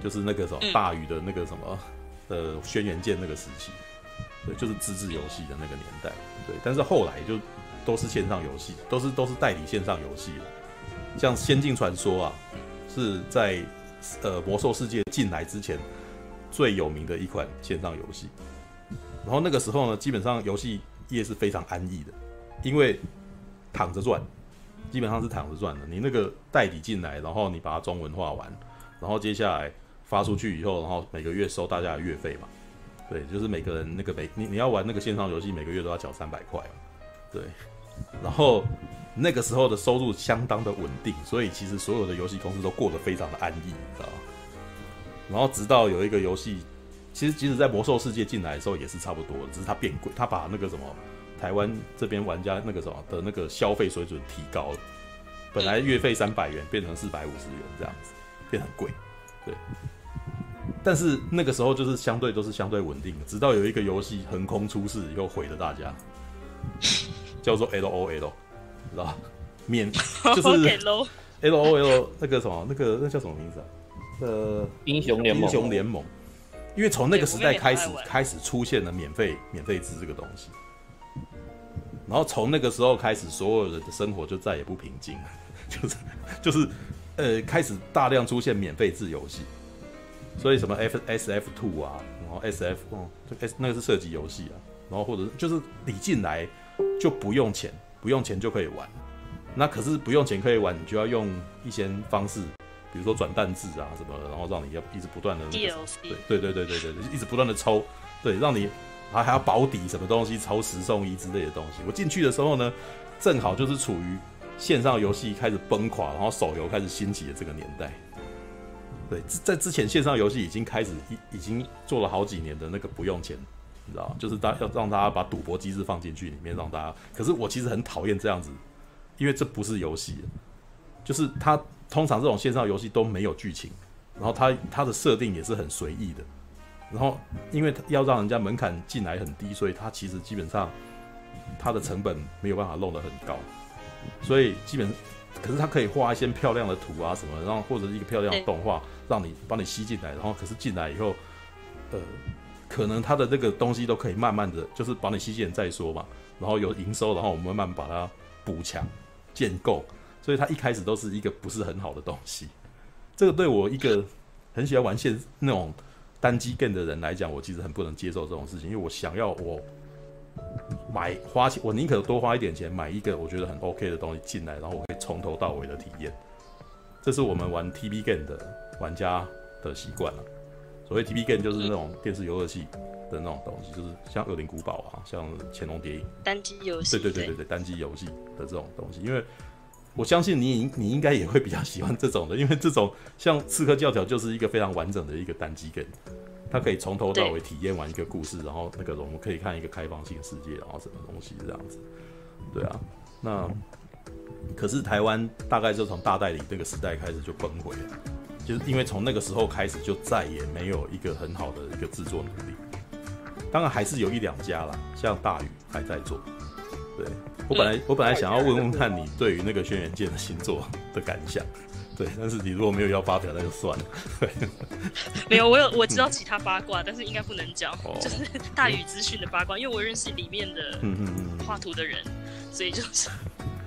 就是那个什么大宇的那个什么呃轩辕剑那个时期，对，就是自制游戏的那个年代。对，但是后来就都是线上游戏，都是都是代理线上游戏了。像《仙境传说》啊，是在呃魔兽世界进来之前最有名的一款线上游戏。然后那个时候呢，基本上游戏业是非常安逸的。因为躺着赚，基本上是躺着赚的。你那个代理进来，然后你把它中文化完，然后接下来发出去以后，然后每个月收大家的月费嘛。对，就是每个人那个每你你要玩那个线上游戏，每个月都要缴三百块。对，然后那个时候的收入相当的稳定，所以其实所有的游戏公司都过得非常的安逸，你知道？然后直到有一个游戏其实即使在魔兽世界进来的时候也是差不多，只是它变贵，它把那个什么台湾这边玩家那个什么的那个消费水准提高了，本来月费三百元变成四百五十元这样子，变很贵，对。但是那个时候就是相对都是相对稳定的，直到有一个游戏横空出世又毁了大家，叫做 L O L，知道吧？免 就是 L O L 那个什么那个那叫什么名字啊？呃，英雄联盟。英雄联盟，因为从那个时代开始开始出现了免费免费制这个东西，然后从那个时候开始，所有人的生活就再也不平静了，就是就是呃开始大量出现免费制游戏。所以什么 F S F Two 啊，然后 S F 哦，就 S 那个是射击游戏啊，然后或者就是你进来就不用钱，不用钱就可以玩。那可是不用钱可以玩，你就要用一些方式，比如说转蛋制啊什么，然后让你要一直不断的、那个、对对对对对对，一直不断的抽，对，让你还还要保底什么东西，抽十送一之类的东西。我进去的时候呢，正好就是处于线上游戏开始崩垮，然后手游开始兴起的这个年代。对，在之前线上游戏已经开始已已经做了好几年的那个不用钱，你知道就是大要让大家把赌博机制放进去里面，让大家。可是我其实很讨厌这样子，因为这不是游戏，就是它通常这种线上游戏都没有剧情，然后它它的设定也是很随意的，然后因为要让人家门槛进来很低，所以它其实基本上它的成本没有办法弄得很高，所以基本。可是它可以画一些漂亮的图啊什么，然后或者一个漂亮的动画，让你把你吸进来，然后可是进来以后，呃，可能它的这个东西都可以慢慢的就是把你吸进再说嘛，然后有营收，然后我们慢慢把它补强建构，所以它一开始都是一个不是很好的东西。这个对我一个很喜欢玩线那种单机 game 的人来讲，我其实很不能接受这种事情，因为我想要我。买花钱，我宁可多花一点钱买一个我觉得很 OK 的东西进来，然后我可以从头到尾的体验。这是我们玩 TB game 的玩家的习惯了。所谓 TP game 就是那种电视游乐器的那种东西，就是像《恶灵古堡》啊，像《潜龙谍影》单机游戏。对对对对对，单机游戏的这种东西，因为我相信你你应该也会比较喜欢这种的，因为这种像《刺客教条》就是一个非常完整的一个单机 game。他可以从头到尾体验完一个故事，然后那个我们可以看一个开放性世界，然后什么东西这样子，对啊。那可是台湾大概就从大代理那个时代开始就崩溃了，就是因为从那个时候开始就再也没有一个很好的一个制作能力。当然还是有一两家啦，像大宇还在做。对，我本来我本来想要问问看你对于那个轩辕剑的星座的感想。对，但是你如果没有要发表，那就算了。对，没有，我有我知道其他八卦，但是应该不能讲，哦、就是大宇资讯的八卦，因为我认识里面的画图的人，嗯嗯嗯，所以就是，我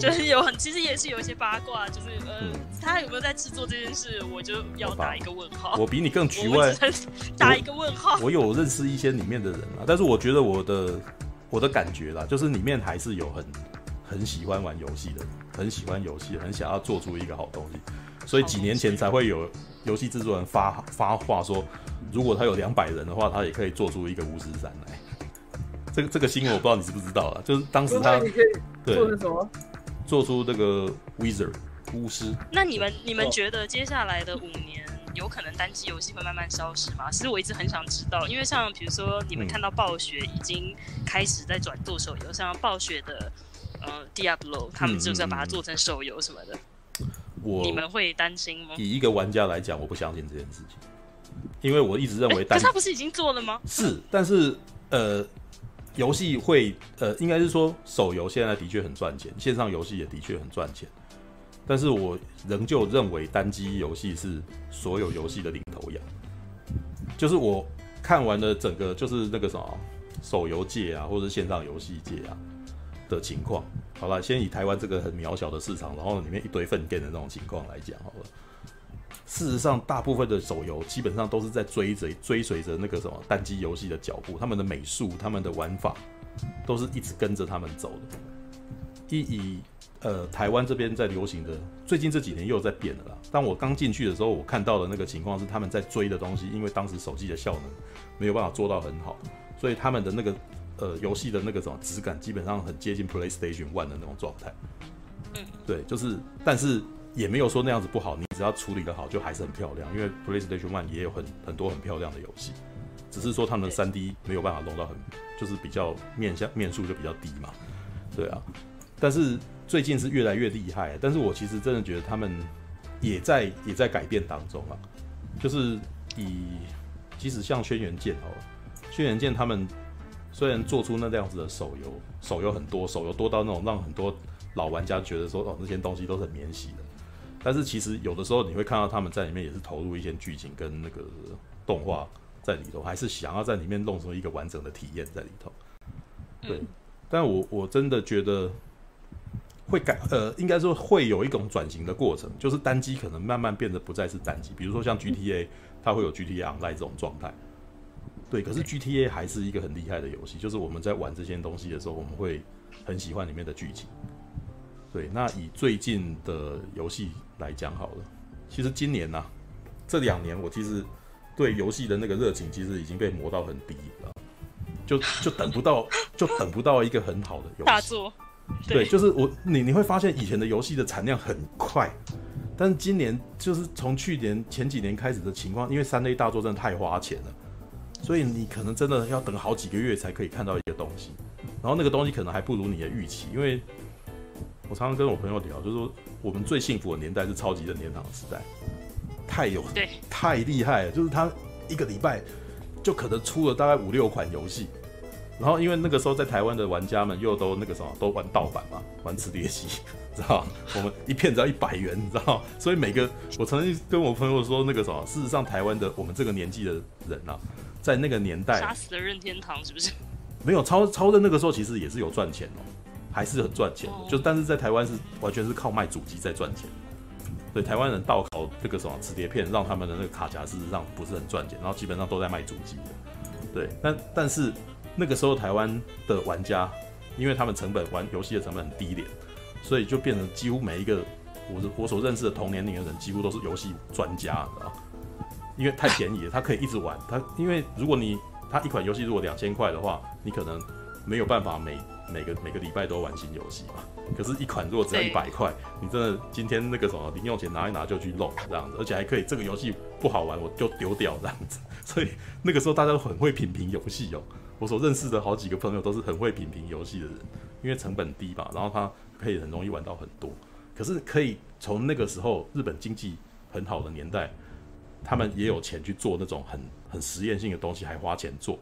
就是有很，其实也是有一些八卦，就是呃，嗯、他有没有在制作这件事，我就要打一个问号。我比你更局外，打一个问号我。我有认识一些里面的人啊，但是我觉得我的我的感觉啦，就是里面还是有很。很喜欢玩游戏的，很喜欢游戏，很想要做出一个好东西，所以几年前才会有游戏制作人发发话说，如果他有两百人的话，他也可以做出一个巫师三来。这个这个新闻我不知道你知不知道啊？就是当时他对做什么？做出这个 Wizard 巫师。那你们你们觉得接下来的五年有可能单机游戏会慢慢消失吗？其实我一直很想知道，因为像比如说你们看到暴雪已经开始在转做手游，像暴雪的。呃，Diablo，他们就是要把它做成手游什么的。我你们会担心吗？以一个玩家来讲，我不相信这件事情，因为我一直认为单，但是他不是已经做了吗？是，但是呃，游戏会呃，应该是说手游现在的确很赚钱，线上游戏也的确很赚钱，但是我仍旧认为单机游戏是所有游戏的领头羊。就是我看完了整个，就是那个什么手游界啊，或者线上游戏界啊。的情况，好了，先以台湾这个很渺小的市场，然后里面一堆粪便的那种情况来讲，好了。事实上，大部分的手游基本上都是在追着追随着那个什么单机游戏的脚步，他们的美术、他们的玩法，都是一直跟着他们走的。以以呃台湾这边在流行的，最近这几年又在变了啦。但我刚进去的时候，我看到的那个情况是他们在追的东西，因为当时手机的效能没有办法做到很好，所以他们的那个。呃，游戏的那个什么质感，基本上很接近 PlayStation One 的那种状态。嗯，对，就是，但是也没有说那样子不好。你只要处理得好，就还是很漂亮。因为 PlayStation One 也有很很多很漂亮的游戏。只是说他们的三 D 没有办法弄到很，就是比较面向面数就比较低嘛，对啊。但是最近是越来越厉害，但是我其实真的觉得他们也在也在改变当中啊，就是以即使像轩辕剑哦，轩辕剑他们虽然做出那样子的手游，手游很多，手游多到那种让很多老玩家觉得说哦，那些东西都是很免洗的。但是其实有的时候你会看到他们在里面也是投入一些剧情跟那个动画在里头，还是想要在里面弄出一个完整的体验在里头。对，但我我真的觉得会改，呃，应该说会有一种转型的过程，就是单机可能慢慢变得不再是单机，比如说像 GTA，它会有 GTA Online 这种状态。对，可是 GTA 还是一个很厉害的游戏，就是我们在玩这些东西的时候，我们会很喜欢里面的剧情。对，那以最近的游戏来讲好了，其实今年呐、啊，这两年我其实对游戏的那个热情其实已经被磨到很低了，就就等不到，就等不到一个很好的游戏大作。对，就是我你你会发现以前的游戏的产量很快，但是今年就是从去年前几年开始的情况，因为三 A 大作真的太花钱了，所以你可能真的要等好几个月才可以看到一个东西，然后那个东西可能还不如你的预期，因为。我常常跟我朋友聊，就是说我们最幸福的年代是超级任天堂的时代，太有对太厉害了，就是他一个礼拜就可能出了大概五六款游戏，然后因为那个时候在台湾的玩家们又都那个什么都玩盗版嘛，玩磁碟机，知道吗？我们一片只要一百元，你知道吗？所以每个我曾经跟我朋友说，那个什么，事实上台湾的我们这个年纪的人啊，在那个年代杀死了任天堂是不是？没有超超任那个时候其实也是有赚钱哦。还是很赚钱的，就但是在台湾是完全是靠卖主机在赚钱。对，台湾人盗拷这个什么磁碟片，让他们的那个卡夹事实上不是很赚钱，然后基本上都在卖主机的。对，但但是那个时候台湾的玩家，因为他们成本玩游戏的成本很低廉，所以就变成几乎每一个我我所认识的同年龄的人，几乎都是游戏专家，你知道？因为太便宜了，他可以一直玩。他因为如果你他一款游戏如果两千块的话，你可能没有办法每每个每个礼拜都玩新游戏嘛，可是，一款如果只要一百块，你真的今天那个什么零用钱拿一拿就去弄这样子，而且还可以这个游戏不好玩我就丢掉这样子，所以那个时候大家都很会品评游戏哦。我所认识的好几个朋友都是很会品评游戏的人，因为成本低嘛，然后他可以很容易玩到很多。可是可以从那个时候日本经济很好的年代，他们也有钱去做那种很很实验性的东西，还花钱做。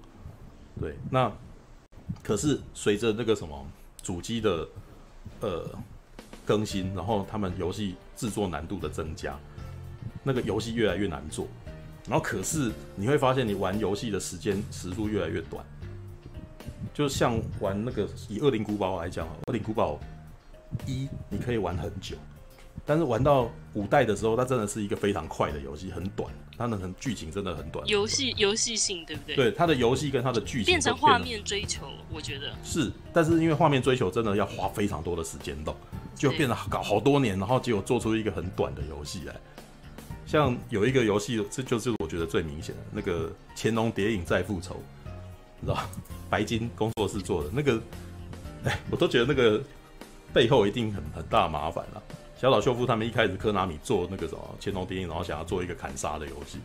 对，那。可是随着那个什么主机的呃更新，然后他们游戏制作难度的增加，那个游戏越来越难做。然后可是你会发现，你玩游戏的时间时速越来越短。就像玩那个以《恶灵古堡》来讲，《恶灵古堡一》你可以玩很久。但是玩到五代的时候，它真的是一个非常快的游戏，很短，它的很剧情真的很短。游戏游戏性对不对？对，它的游戏跟它的剧情变成画面追求，我觉得是。但是因为画面追求真的要花非常多的时间弄，就变得搞好多年，然后结果做出一个很短的游戏来。像有一个游戏，这就是我觉得最明显的那个《潜龙谍影再复仇》，你知道白金工作室做的那个，哎，我都觉得那个背后一定很很大麻烦了。小岛秀夫他们一开始科纳米做那个什么《潜龙谍影》，然后想要做一个砍杀的游戏，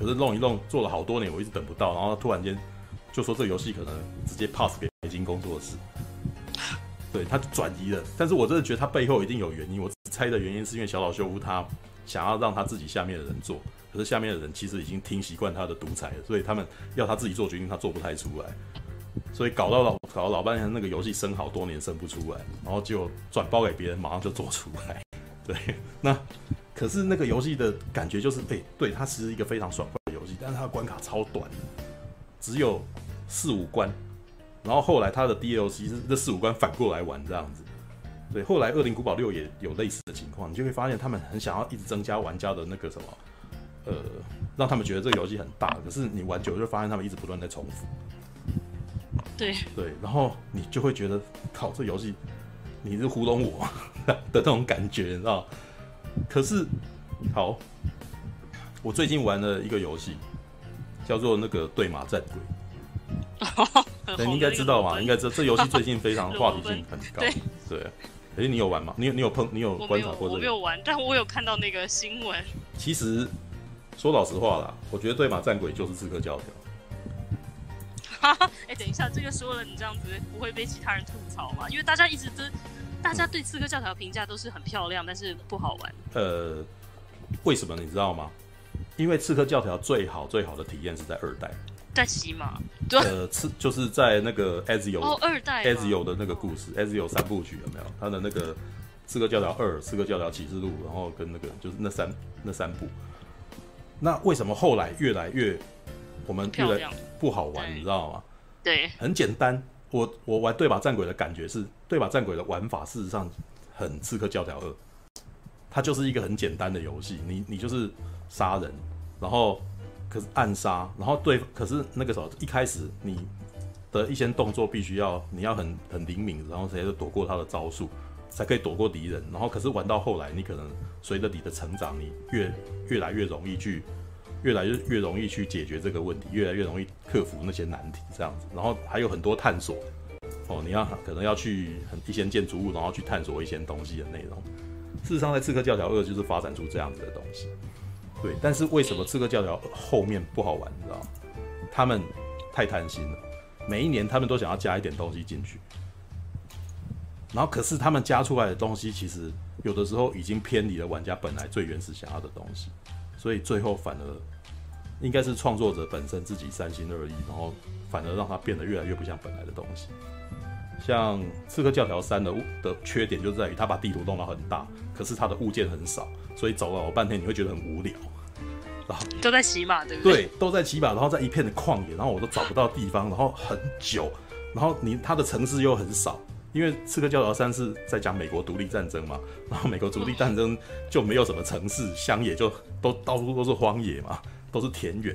可是弄一弄做了好多年，我一直等不到，然后突然间就说这个游戏可能直接 pass 给北京工作室，对，他就转移了。但是我真的觉得他背后一定有原因，我猜的原因是因为小岛秀夫他想要让他自己下面的人做，可是下面的人其实已经听习惯他的独裁了，所以他们要他自己做决定，他做不太出来，所以搞到老搞了老半天，那个游戏生好多年生不出来，然后就转包给别人，马上就做出来。对，那可是那个游戏的感觉就是，哎、欸，对，它其实是一个非常爽快的游戏，但是它的关卡超短，只有四五关，然后后来它的 DLC 是这四五关反过来玩这样子。对，后来《恶灵古堡六》也有类似的情况，你就会发现他们很想要一直增加玩家的那个什么，呃，让他们觉得这个游戏很大，可是你玩久了就发现他们一直不断在重复。对对，然后你就会觉得，靠，这游戏。你是糊弄我 的那种感觉，你知道？可是，好，我最近玩了一个游戏，叫做那个《对马战鬼》。你应该知道嘛？应该知道这游戏最近非常 话题性很高。对，哎，你有玩吗？你有你有碰你有观察过这个？我没有玩，但我有看到那个新闻。其实说老实话啦，我觉得《对马战鬼》就是刺客教条。哈哈，哎，等一下，这个说了，你这样子不会被其他人吐槽吗？因为大家一直都，大家对刺客教条评价都是很漂亮，但是不好玩。呃，为什么你知道吗？因为刺客教条最好最好的体验是在二代，在骑马。呃，刺就是在那个 Azio 哦，二代 Azio 的那个故事，Azio 三部曲有没有？他的那个刺客教条二、刺客教条启示录，然后跟那个就是那三那三部。那为什么后来越来越我们越来不好玩？你知道吗？对，很简单。我我玩对马战鬼的感觉是，对马战鬼的玩法事实上很刺客教条二，它就是一个很简单的游戏。你你就是杀人，然后可是暗杀，然后对，可是那个时候一开始你的一些动作必须要你要很很灵敏，然后才能躲过他的招数。才可以躲过敌人，然后可是玩到后来，你可能随着你的成长，你越越来越容易去，越来越越容易去解决这个问题，越来越容易克服那些难题，这样子。然后还有很多探索，哦，你要可能要去很一些建筑物，然后去探索一些东西的内容。事实上，在《刺客教条二》就是发展出这样子的东西，对。但是为什么《刺客教条》后面不好玩？你知道吗？他们太贪心了，每一年他们都想要加一点东西进去。然后，可是他们加出来的东西，其实有的时候已经偏离了玩家本来最原始想要的东西，所以最后反而应该是创作者本身自己三心二意，然后反而让它变得越来越不像本来的东西。像《刺客教条三》的的缺点就在于，它把地图弄到很大，可是它的物件很少，所以走了半天你会觉得很无聊。然后都在骑马，对不对？对，都在骑马，然后在一片的旷野，然后我都找不到地方，然后很久，然后你它的城市又很少。因为《刺客教条三》是在讲美国独立战争嘛，然后美国独立战争就没有什么城市，乡野就都到处都是荒野嘛，都是田园。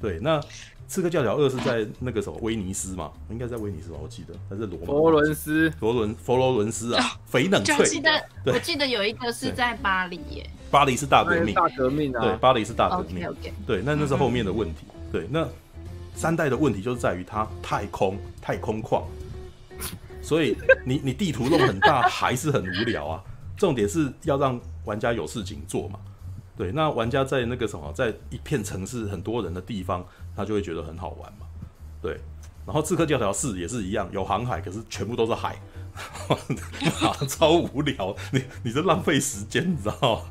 对，那《刺客教条二》是在那个什么威尼斯嘛，应该在威尼斯吧，我记得还是罗马。佛罗伦斯，佛伦佛罗伦斯啊，翡冷翠。我记得，我记得有一个是在巴黎耶。巴黎是大革命，大革命啊。对，巴黎是大革命。Okay, okay. 对，那那是后面的问题。对，那三代的问题就是在于它太空太空旷。所以你 你地图弄很大还是很无聊啊。重点是要让玩家有事情做嘛。对，那玩家在那个什么，在一片城市很多人的地方，他就会觉得很好玩嘛。对，然后刺客教条四也是一样，有航海，可是全部都是海，超无聊。你你这浪费时间，你知道吗？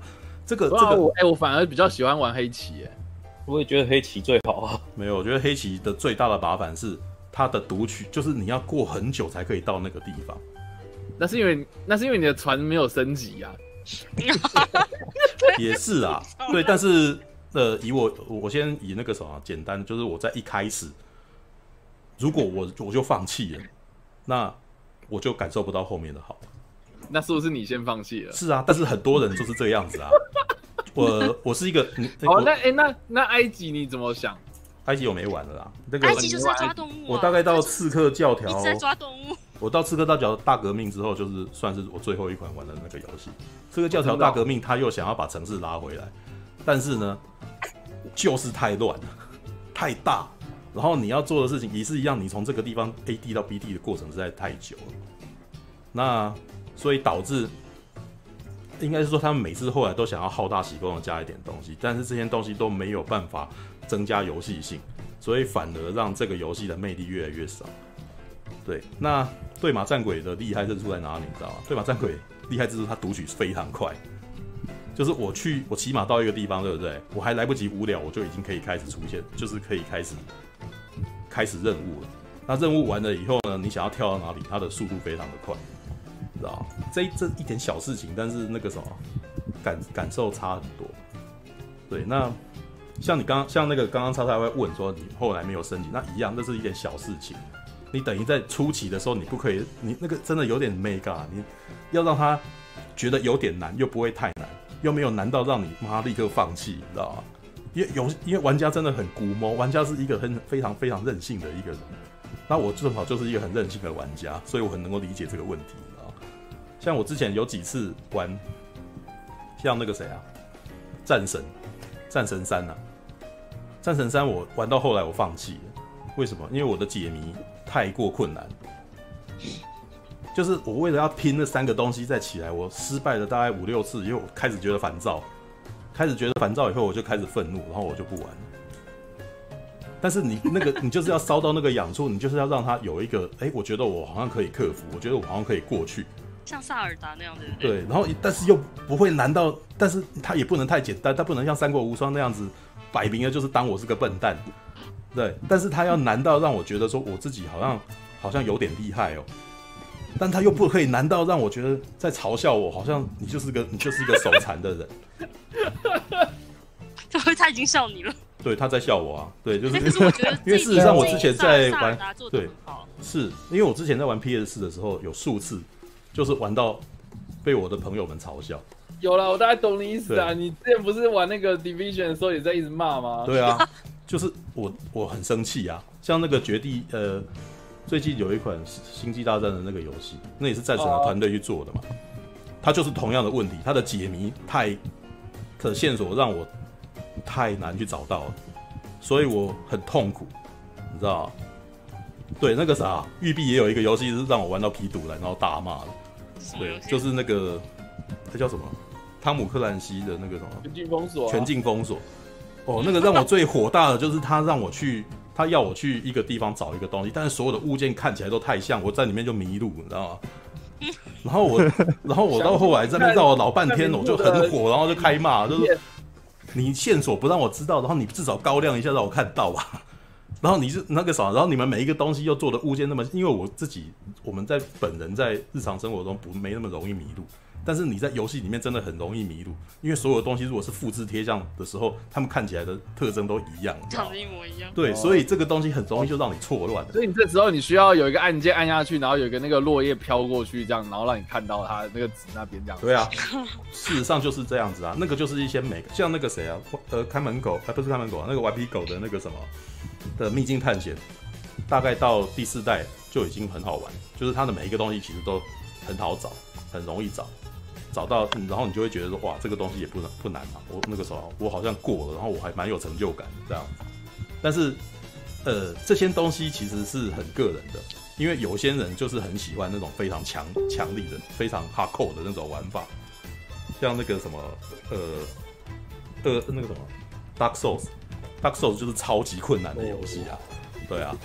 这个这个，哎、欸，我反而比较喜欢玩黑棋，哎，我也觉得黑棋最好啊。没有，我觉得黑棋的最大的麻烦是。它的读取就是你要过很久才可以到那个地方，那是因为那是因为你的船没有升级呀、啊。也是啊，对，但是呃，以我我先以那个什么简单，就是我在一开始，如果我我就放弃了，那我就感受不到后面的好。那是不是你先放弃了？是啊，但是很多人就是这样子啊。我我是一个，好，那哎、欸，那那埃及你怎么想？埃及我没玩了啦，那个埃及就是在抓动物、啊。我大概到刺客教条，在抓动物。我到刺客教条大革命之后，就是算是我最后一款玩的那个游戏。刺客教条大革命，他又想要把城市拉回来，但是呢，就是太乱了，太大，然后你要做的事情也是一样，你从这个地方 A D 到 B D 的过程实在太久了。那所以导致，应该是说他们每次后来都想要好大喜功的加一点东西，但是这些东西都没有办法。增加游戏性，所以反而让这个游戏的魅力越来越少。对，那对马战鬼的厉害之处在哪里？你知道吗？对马战鬼厉害之处，它读取非常快。就是我去，我骑马到一个地方，对不对？我还来不及无聊，我就已经可以开始出现，就是可以开始开始任务了。那任务完了以后呢？你想要跳到哪里？它的速度非常的快，知道吗？这这一点小事情，但是那个什么感感受差很多。对，那。像你刚刚像那个刚刚超超会问说你后来没有升级，那一样，那是一点小事情。你等于在初期的时候，你不可以，你那个真的有点 mega，你要让他觉得有点难，又不会太难，又没有难到让你妈立刻放弃，你知道吗？因为有因为玩家真的很龟毛，玩家是一个很非常非常任性的一个人。那我正好就是一个很任性的玩家，所以我很能够理解这个问题，你知道？像我之前有几次玩，像那个谁啊，战神，战神三啊。战神三我玩到后来我放弃了，为什么？因为我的解谜太过困难，就是我为了要拼那三个东西再起来，我失败了大概五六次，因为我开始觉得烦躁，开始觉得烦躁以后我就开始愤怒，然后我就不玩了。但是你那个你就是要烧到那个痒处，你就是要让它有一个，哎、欸，我觉得我好像可以克服，我觉得我好像可以过去，像萨尔达那样的。对，然后但是又不会难到，但是它也不能太简单，它不能像三国无双那样子摆明了就是当我是个笨蛋，对，但是他要难到让我觉得说我自己好像好像有点厉害哦，但他又不可以难到让我觉得在嘲笑我，好像你就是个你就是一个手残的人。他会他已经笑你了。对，他在笑我啊。对，就是。可是 因为事实上我之前在玩，对，是因为我之前在玩 PS 四的时候，有数次就是玩到被我的朋友们嘲笑。有了，我大概懂你意思啊。你之前不是玩那个 Division 的时候也在一直骂吗？对啊，就是我我很生气啊。像那个绝地呃，最近有一款星际大战的那个游戏，那也是战神的团队去做的嘛。它就是同样的问题，它的解谜太的线索让我。太难去找到了，所以我很痛苦，你知道？对，那个啥，育碧也有一个游戏是让我玩到皮堵了，然后大骂了。对，就是那个，它叫什么？汤姆克兰西的那个什么？全境封锁。全境封锁。哦，那个让我最火大的就是他让我去，他要我去一个地方找一个东西，但是所有的物件看起来都太像，我在里面就迷路，你知道吗？然后我，然后我到后来在那绕了老半天，我就很火，然后就开骂，就是。你线索不让我知道，然后你至少高亮一下让我看到吧。然后你是那个啥，然后你们每一个东西又做的物件那么，因为我自己我们在本人在日常生活中不没那么容易迷路。但是你在游戏里面真的很容易迷路，因为所有东西如果是复制贴上的时候，他们看起来的特征都一样，长得一模一样。对，所以这个东西很容易就让你错乱。所以你这时候你需要有一个按键按下去，然后有一个那个落叶飘过去，这样，然后让你看到它那个纸那边这样。对啊，事实上就是这样子啊。那个就是一些美，像那个谁啊，呃，看门狗，还不是看门狗啊，那个顽皮狗的那个什么的秘境探险，大概到第四代就已经很好玩，就是它的每一个东西其实都很好找，很容易找。找到，然后你就会觉得说，哇，这个东西也不难不难嘛。我那个时候我好像过了，然后我还蛮有成就感这样。但是，呃，这些东西其实是很个人的，因为有些人就是很喜欢那种非常强强力的、非常 hardcore 的那种玩法，像那个什么，呃，呃，那个什么 Dark Souls，Dark Souls 就是超级困难的游戏啊，对啊。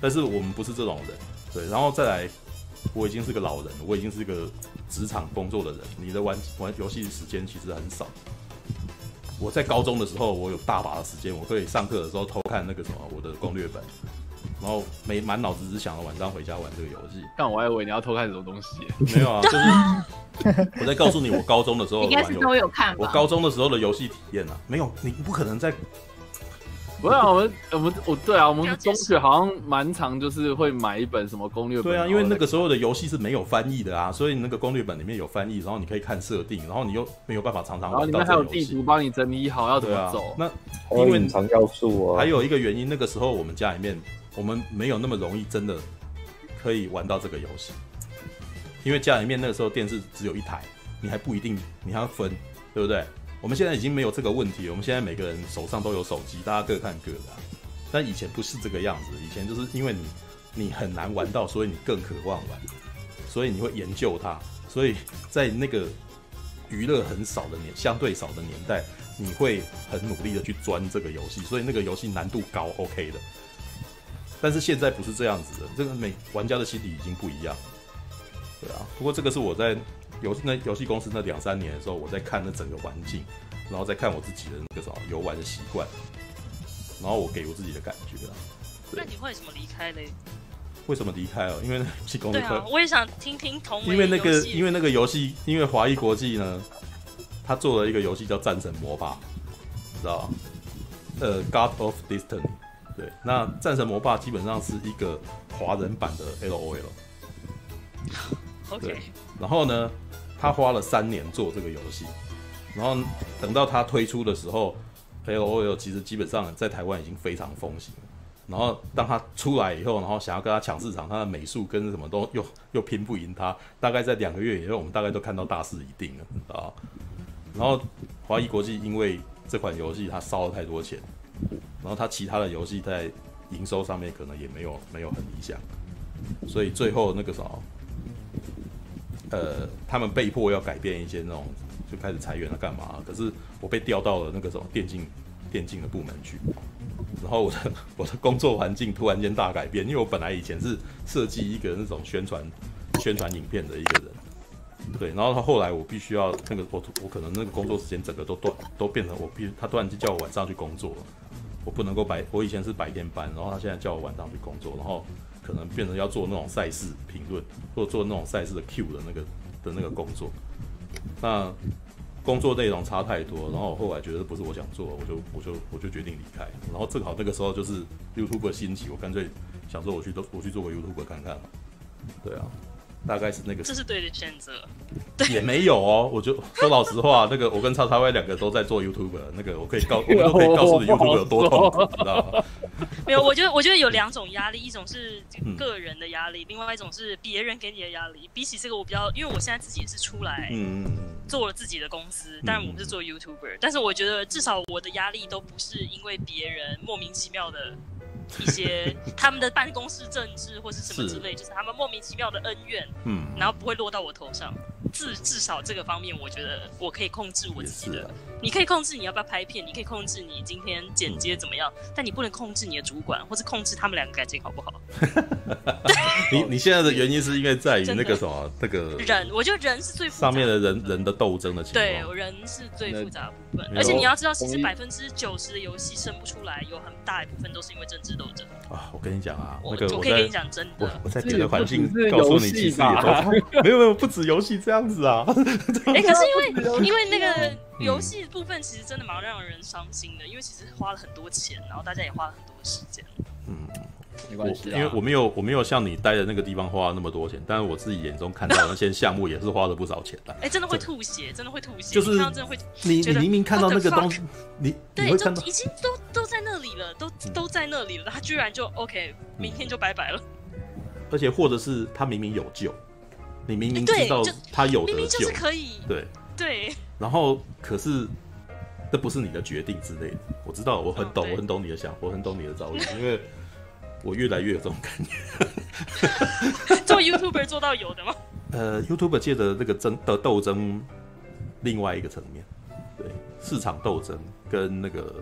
但是我们不是这种人，对。然后再来，我已经是个老人了，我已经是个。职场工作的人，你的玩玩游戏时间其实很少。我在高中的时候，我有大把的时间，我可以上课的时候偷看那个什么我的攻略本，然后没满脑子只想着晚上回家玩这个游戏。但我还以为你要偷看什么东西，没有啊，就是 我在告诉你，我高中的时候的应该是都有看。我高中的时候的游戏体验啊，没有，你不可能在。不是、啊、我们，我们我对啊，我们中学好像蛮常，就是会买一本什么攻略本。对啊，因为那个时候的游戏是没有翻译的啊，所以那个攻略本里面有翻译，然后你可以看设定，然后你又没有办法常常玩到这个游戏。然后里面还有地图帮你整理好要怎么走。啊、那因为隐藏要素啊，还有一个原因，那个时候我们家里面我们没有那么容易真的可以玩到这个游戏，因为家里面那个时候电视只有一台，你还不一定你还要分，对不对？我们现在已经没有这个问题了，我们现在每个人手上都有手机，大家各看各的。但以前不是这个样子，以前就是因为你你很难玩到，所以你更渴望玩，所以你会研究它。所以在那个娱乐很少的年，相对少的年代，你会很努力的去钻这个游戏，所以那个游戏难度高，OK 的。但是现在不是这样子的，这个每玩家的心理已经不一样了。对啊，不过这个是我在游那游戏公司那两三年的时候，我在看那整个环境，然后再看我自己的那个什么游玩的习惯。然后我给我自己的感觉啊，那你为什么离开嘞？为什么离开哦？因为那游戏公司。对啊，我也想听听同。因为那个，因为那个游戏，因为华谊国际呢，他做了一个游戏叫《战神魔霸》，你知道吗？呃，《God of Destiny》。对，那《战神魔霸》基本上是一个华人版的 LOL。OK。然后呢，他花了三年做这个游戏，然后等到他推出的时候。LOL 其实基本上在台湾已经非常风行，然后当他出来以后，然后想要跟他抢市场，他的美术跟什么都又又拼不赢他。大概在两个月以后，我们大概都看到大势已定了啊。然后华谊国际因为这款游戏他烧了太多钱，然后他其他的游戏在营收上面可能也没有没有很理想，所以最后那个什么，呃，他们被迫要改变一些那种。就开始裁员了，干嘛？可是我被调到了那个什么电竞电竞的部门去，然后我的 我的工作环境突然间大改变，因为我本来以前是设计一个那种宣传宣传影片的一个人，对，然后他后来我必须要那个我我可能那个工作时间整个都断都变成我必他突然间叫我晚上去工作了，我不能够白我以前是白天班，然后他现在叫我晚上去工作，然后可能变成要做那种赛事评论或者做那种赛事的 Q 的那个的那个工作，那。工作内容差太多，然后我后来觉得不是我想做，我就我就我就决定离开。然后正好那个时候就是 YouTube 兴起，我干脆想说我去都我去做个 YouTube 看看。对啊。大概是那个，这是对的选择，也没有哦。我就说老实话，那个我跟叉叉 Y 两个都在做 YouTube，那个我可以告，我们都可以告诉你 YouTube 有多痛苦，你知道吗？没有，我觉得我觉得有两种压力，一种是个人的压力，另外一种是别人给你的压力。比起这个，我比较，因为我现在自己也是出来，嗯做了自己的公司，但我们是做 YouTuber，但是我觉得至少我的压力都不是因为别人莫名其妙的。一些他们的办公室政治或是什么之类，是就是他们莫名其妙的恩怨，嗯，然后不会落到我头上。至至少这个方面，我觉得我可以控制我自己的。你可以控制你要不要拍片，你可以控制你今天剪接怎么样，但你不能控制你的主管，或是控制他们两个感情好不好？你 你现在的原因是因为在于那个什么那个人，我觉得人是最复杂上面的人人的斗争的情况。对，人是最复杂分，而且你要知道，其实百分之九十的游戏生不出来，有很大一部分都是因为政治斗争。啊，我跟你讲啊，那个我可以跟你讲真的，我在别的环境告诉你，其实也都 没有没有不止游戏这样子啊。哎，可是因为 因为那个游戏部分其实真的蛮让人伤心的，因为其实花了很多钱，然后大家也花了很多时间。嗯，没关系，因为我没有我没有像你待的那个地方花了那么多钱，但是我自己眼中看到那些项目也是花了不少钱的。哎，真的会吐血，真的会吐血，就是真的会。你你明明看到那个东西，你对，就已经都都在那里了，都都在那里了，他居然就 OK，明天就拜拜了。而且或者是他明明有救。你明明知道他有得救，可以对对，然后可是这不是你的决定之类的。我知道，我很懂，我很懂你的想，我很懂你的遭遇，因为我越来越有这种感觉。做 YouTuber 做到有的吗？呃，YouTuber 界的那个争的斗争，另外一个层面，对市场斗争跟那个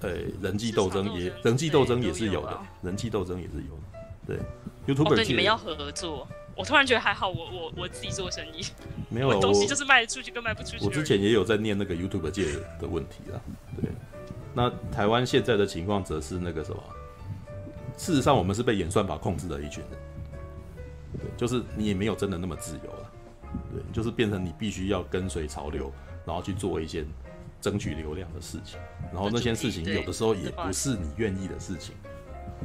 呃人际斗争也人际斗争也是有的，人际斗争也是有的。对，YouTuber 对你们要合作。我突然觉得还好，我我我自己做生意，没有 东西就是卖得出去跟卖不出去。我之前也有在念那个 YouTube 界的问题啊，对。那台湾现在的情况则是那个什么？事实上，我们是被演算法控制的一群人，对，就是你也没有真的那么自由了，对，就是变成你必须要跟随潮流，然后去做一些争取流量的事情，然后那些事情有的时候也不是你愿意的事情。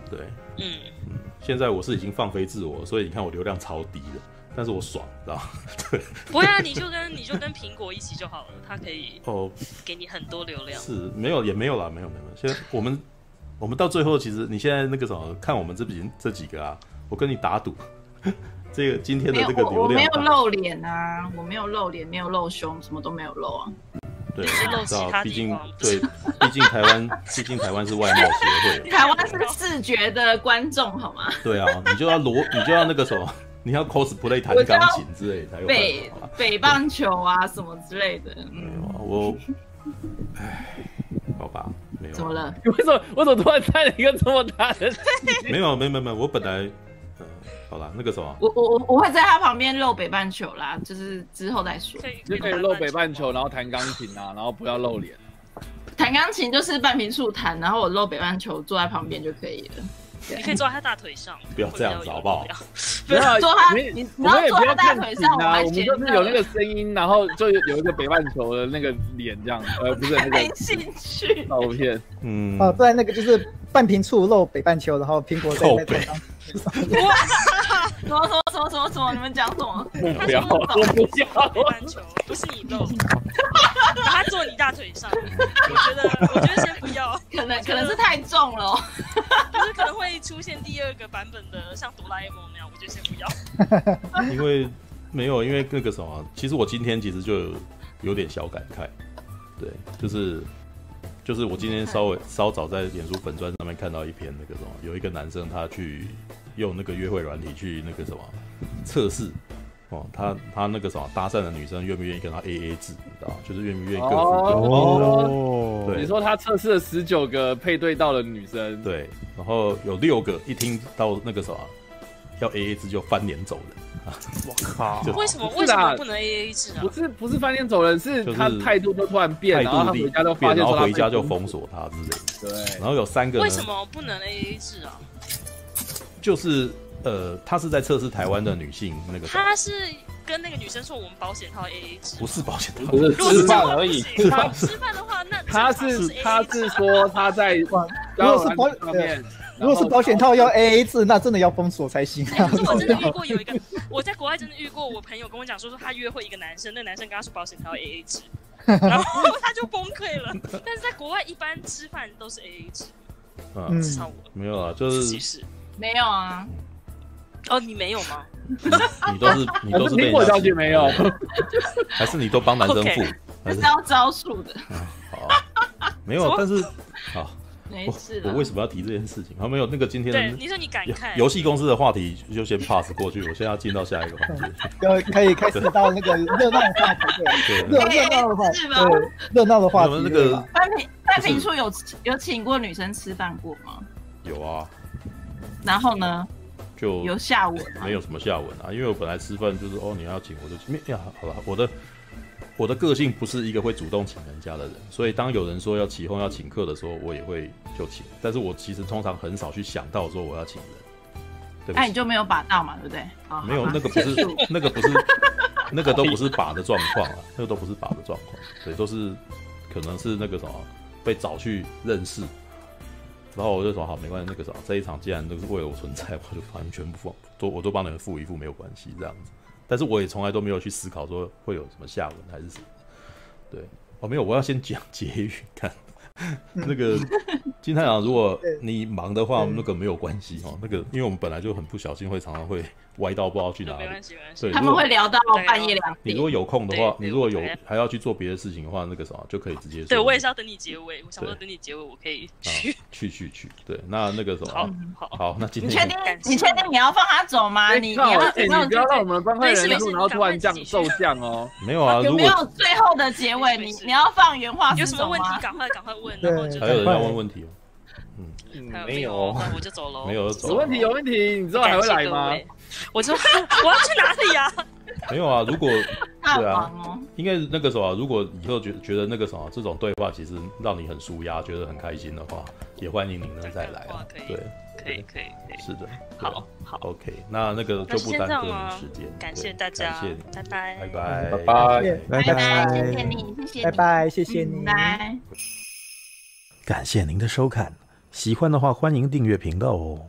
对，嗯嗯，现在我是已经放飞自我，所以你看我流量超低的，但是我爽，知道吗？对，不会啊，你就跟你就跟苹果一起就好了，它可以哦给你很多流量。是没有也没有啦，没有没有。现在我们我们到最后，其实你现在那个什么，看我们这边这几个啊，我跟你打赌，这个今天的这个流量，我没有露脸啊，我没有露脸，没有露胸，什么都没有露啊。对，我知道，毕竟对，毕竟台湾，毕竟台湾是外貌协会，台湾是视觉的观众，好吗？对啊，你就要裸，你就要那个什么，你要 cosplay 弹钢琴之类才有北北棒球啊什么之类的。没有啊，我，唉，好吧，没有。怎么了？你 为什么我怎么突然猜了一个这么大的？没有，没有，没有，我本来。好了，那个什么，我我我我会在他旁边露北半球啦，就是之后再说。就可以露北半球，然后弹钢琴啊，然后不要露脸。弹钢琴就是半屏处弹，然后我露北半球坐在旁边就可以了。你可以坐在他大腿上。不要这样子好不好？不要坐他，你你要坐他大腿上啊。我们就是有那个声音，然后就有一个北半球的那个脸这样，呃，不是那个。没兴趣。照片，嗯。哦，对，那个就是半瓶醋露北半球，然后苹果在在上。什么什么什么什么什么什么？你们讲什么？不要，我不要。北半球不是你露，他坐你大腿上。我觉得，我觉得先不要，可能可能是太重了，就是可能会出现第二个版本的像哆啦 A 梦那样，我觉得先不要。因为没有，因为那个什么，其实我今天其实就有，有点小感慨，对，就是。就是我今天稍微稍早在脸书粉专上面看到一篇那个什么，有一个男生他去用那个约会软体去那个什么测试哦，他他那个什么搭讪的女生愿不愿意跟他 A A 制，你知道就是愿不愿意各付各付。哦，对，你说他测试了十九个配对到的女生，对，然后有六个一听到那个什么要 A A 制就翻脸走人。我靠！为什么为什么不能 A A 制啊？不是不是翻脸走人，是他态度都突然变，然后他回家都发现，然后回家就封锁他之类的。对，然后有三个。为什么不能 A A 制啊？就是。呃，他是在测试台湾的女性那个。他是跟那个女生说我们保险套 A A 制，不是保险套，不是吃饭而已。他吃饭的话，那他是他是说他在如果是保如果是保险套要 A A 制，那真的要封锁才行。可是我真的遇过有一个，我在国外真的遇过，我朋友跟我讲说说他约会一个男生，那男生跟他说保险套 A A 制，然后 他就崩溃了。但是在国外一般吃饭都是 A A 制，嗯，至少我没有啊，就是没有啊。哦，你没有吗？你都是你都是被我小姐没有，还是你都帮男生付？还是要招数的。好，没有，但是好，没事。我为什么要提这件事情？还没有那个今天对你说你感慨游戏公司的话题就先 pass 过去，我现在要进到下一个环节，要可以开始到那个热闹的话题，对，热热闹的话题，对，热闹的话题。那个范平范平处有有请过女生吃饭过吗？有啊。然后呢？就有下文，没有什么下文啊，因为我本来吃饭就是哦，你要请我就请，呀，好了，我的我的个性不是一个会主动请人家的人，所以当有人说要起哄要请客的时候，我也会就请，但是我其实通常很少去想到说我要请人？那你就没有把到嘛，对不对？没有，那个不是，那个不是，那个都不是把的状况啊，那个都不是把的状况，对，都是可能是那个什么被找去认识。然后我就说好，没关系，那个啥，这一场既然都是为了我存在，我就完全不放，都我都帮你们付一付，没有关系这样子。但是我也从来都没有去思考说会有什么下文还是什么。对，哦，没有，我要先讲 结语，看。那个金太阳，如果你忙的话，那个没有关系哈。那个，因为我们本来就很不小心，会常常会歪到不知道去哪里。没关系，没关系。他们会聊到半夜两点。你如果有空的话，你如果有还要去做别的事情的话，那个什么就可以直接说。对，我也是要等你结尾。我想说等你结尾，我可以 去去去去。对，那那个什么，好，好，那今天你确定？你确定你要放他走吗？你你要你不要让我们帮派人然后突然降骤降哦。没有啊，有没有最后的结尾？你你要放原话？有什么问题？赶快赶快问。对，还有人要问问题哦。嗯，没有，那我就走喽。没有，走。有问题，有问题，你知道还会来吗？我就 我要去哪里呀？没有啊，如果对啊，应该那个什么，如果以后觉觉得那个什么这种对话其实让你很舒压，觉得很开心的话，也欢迎你能再来啊。对，可以，可以，可以。是的，好，好，OK，那那个就不耽搁你时间，感谢大家，谢谢，拜拜，拜拜，拜拜，拜拜，谢谢你，谢谢你，拜拜，谢谢你，拜。感谢您的收看，喜欢的话欢迎订阅频道哦。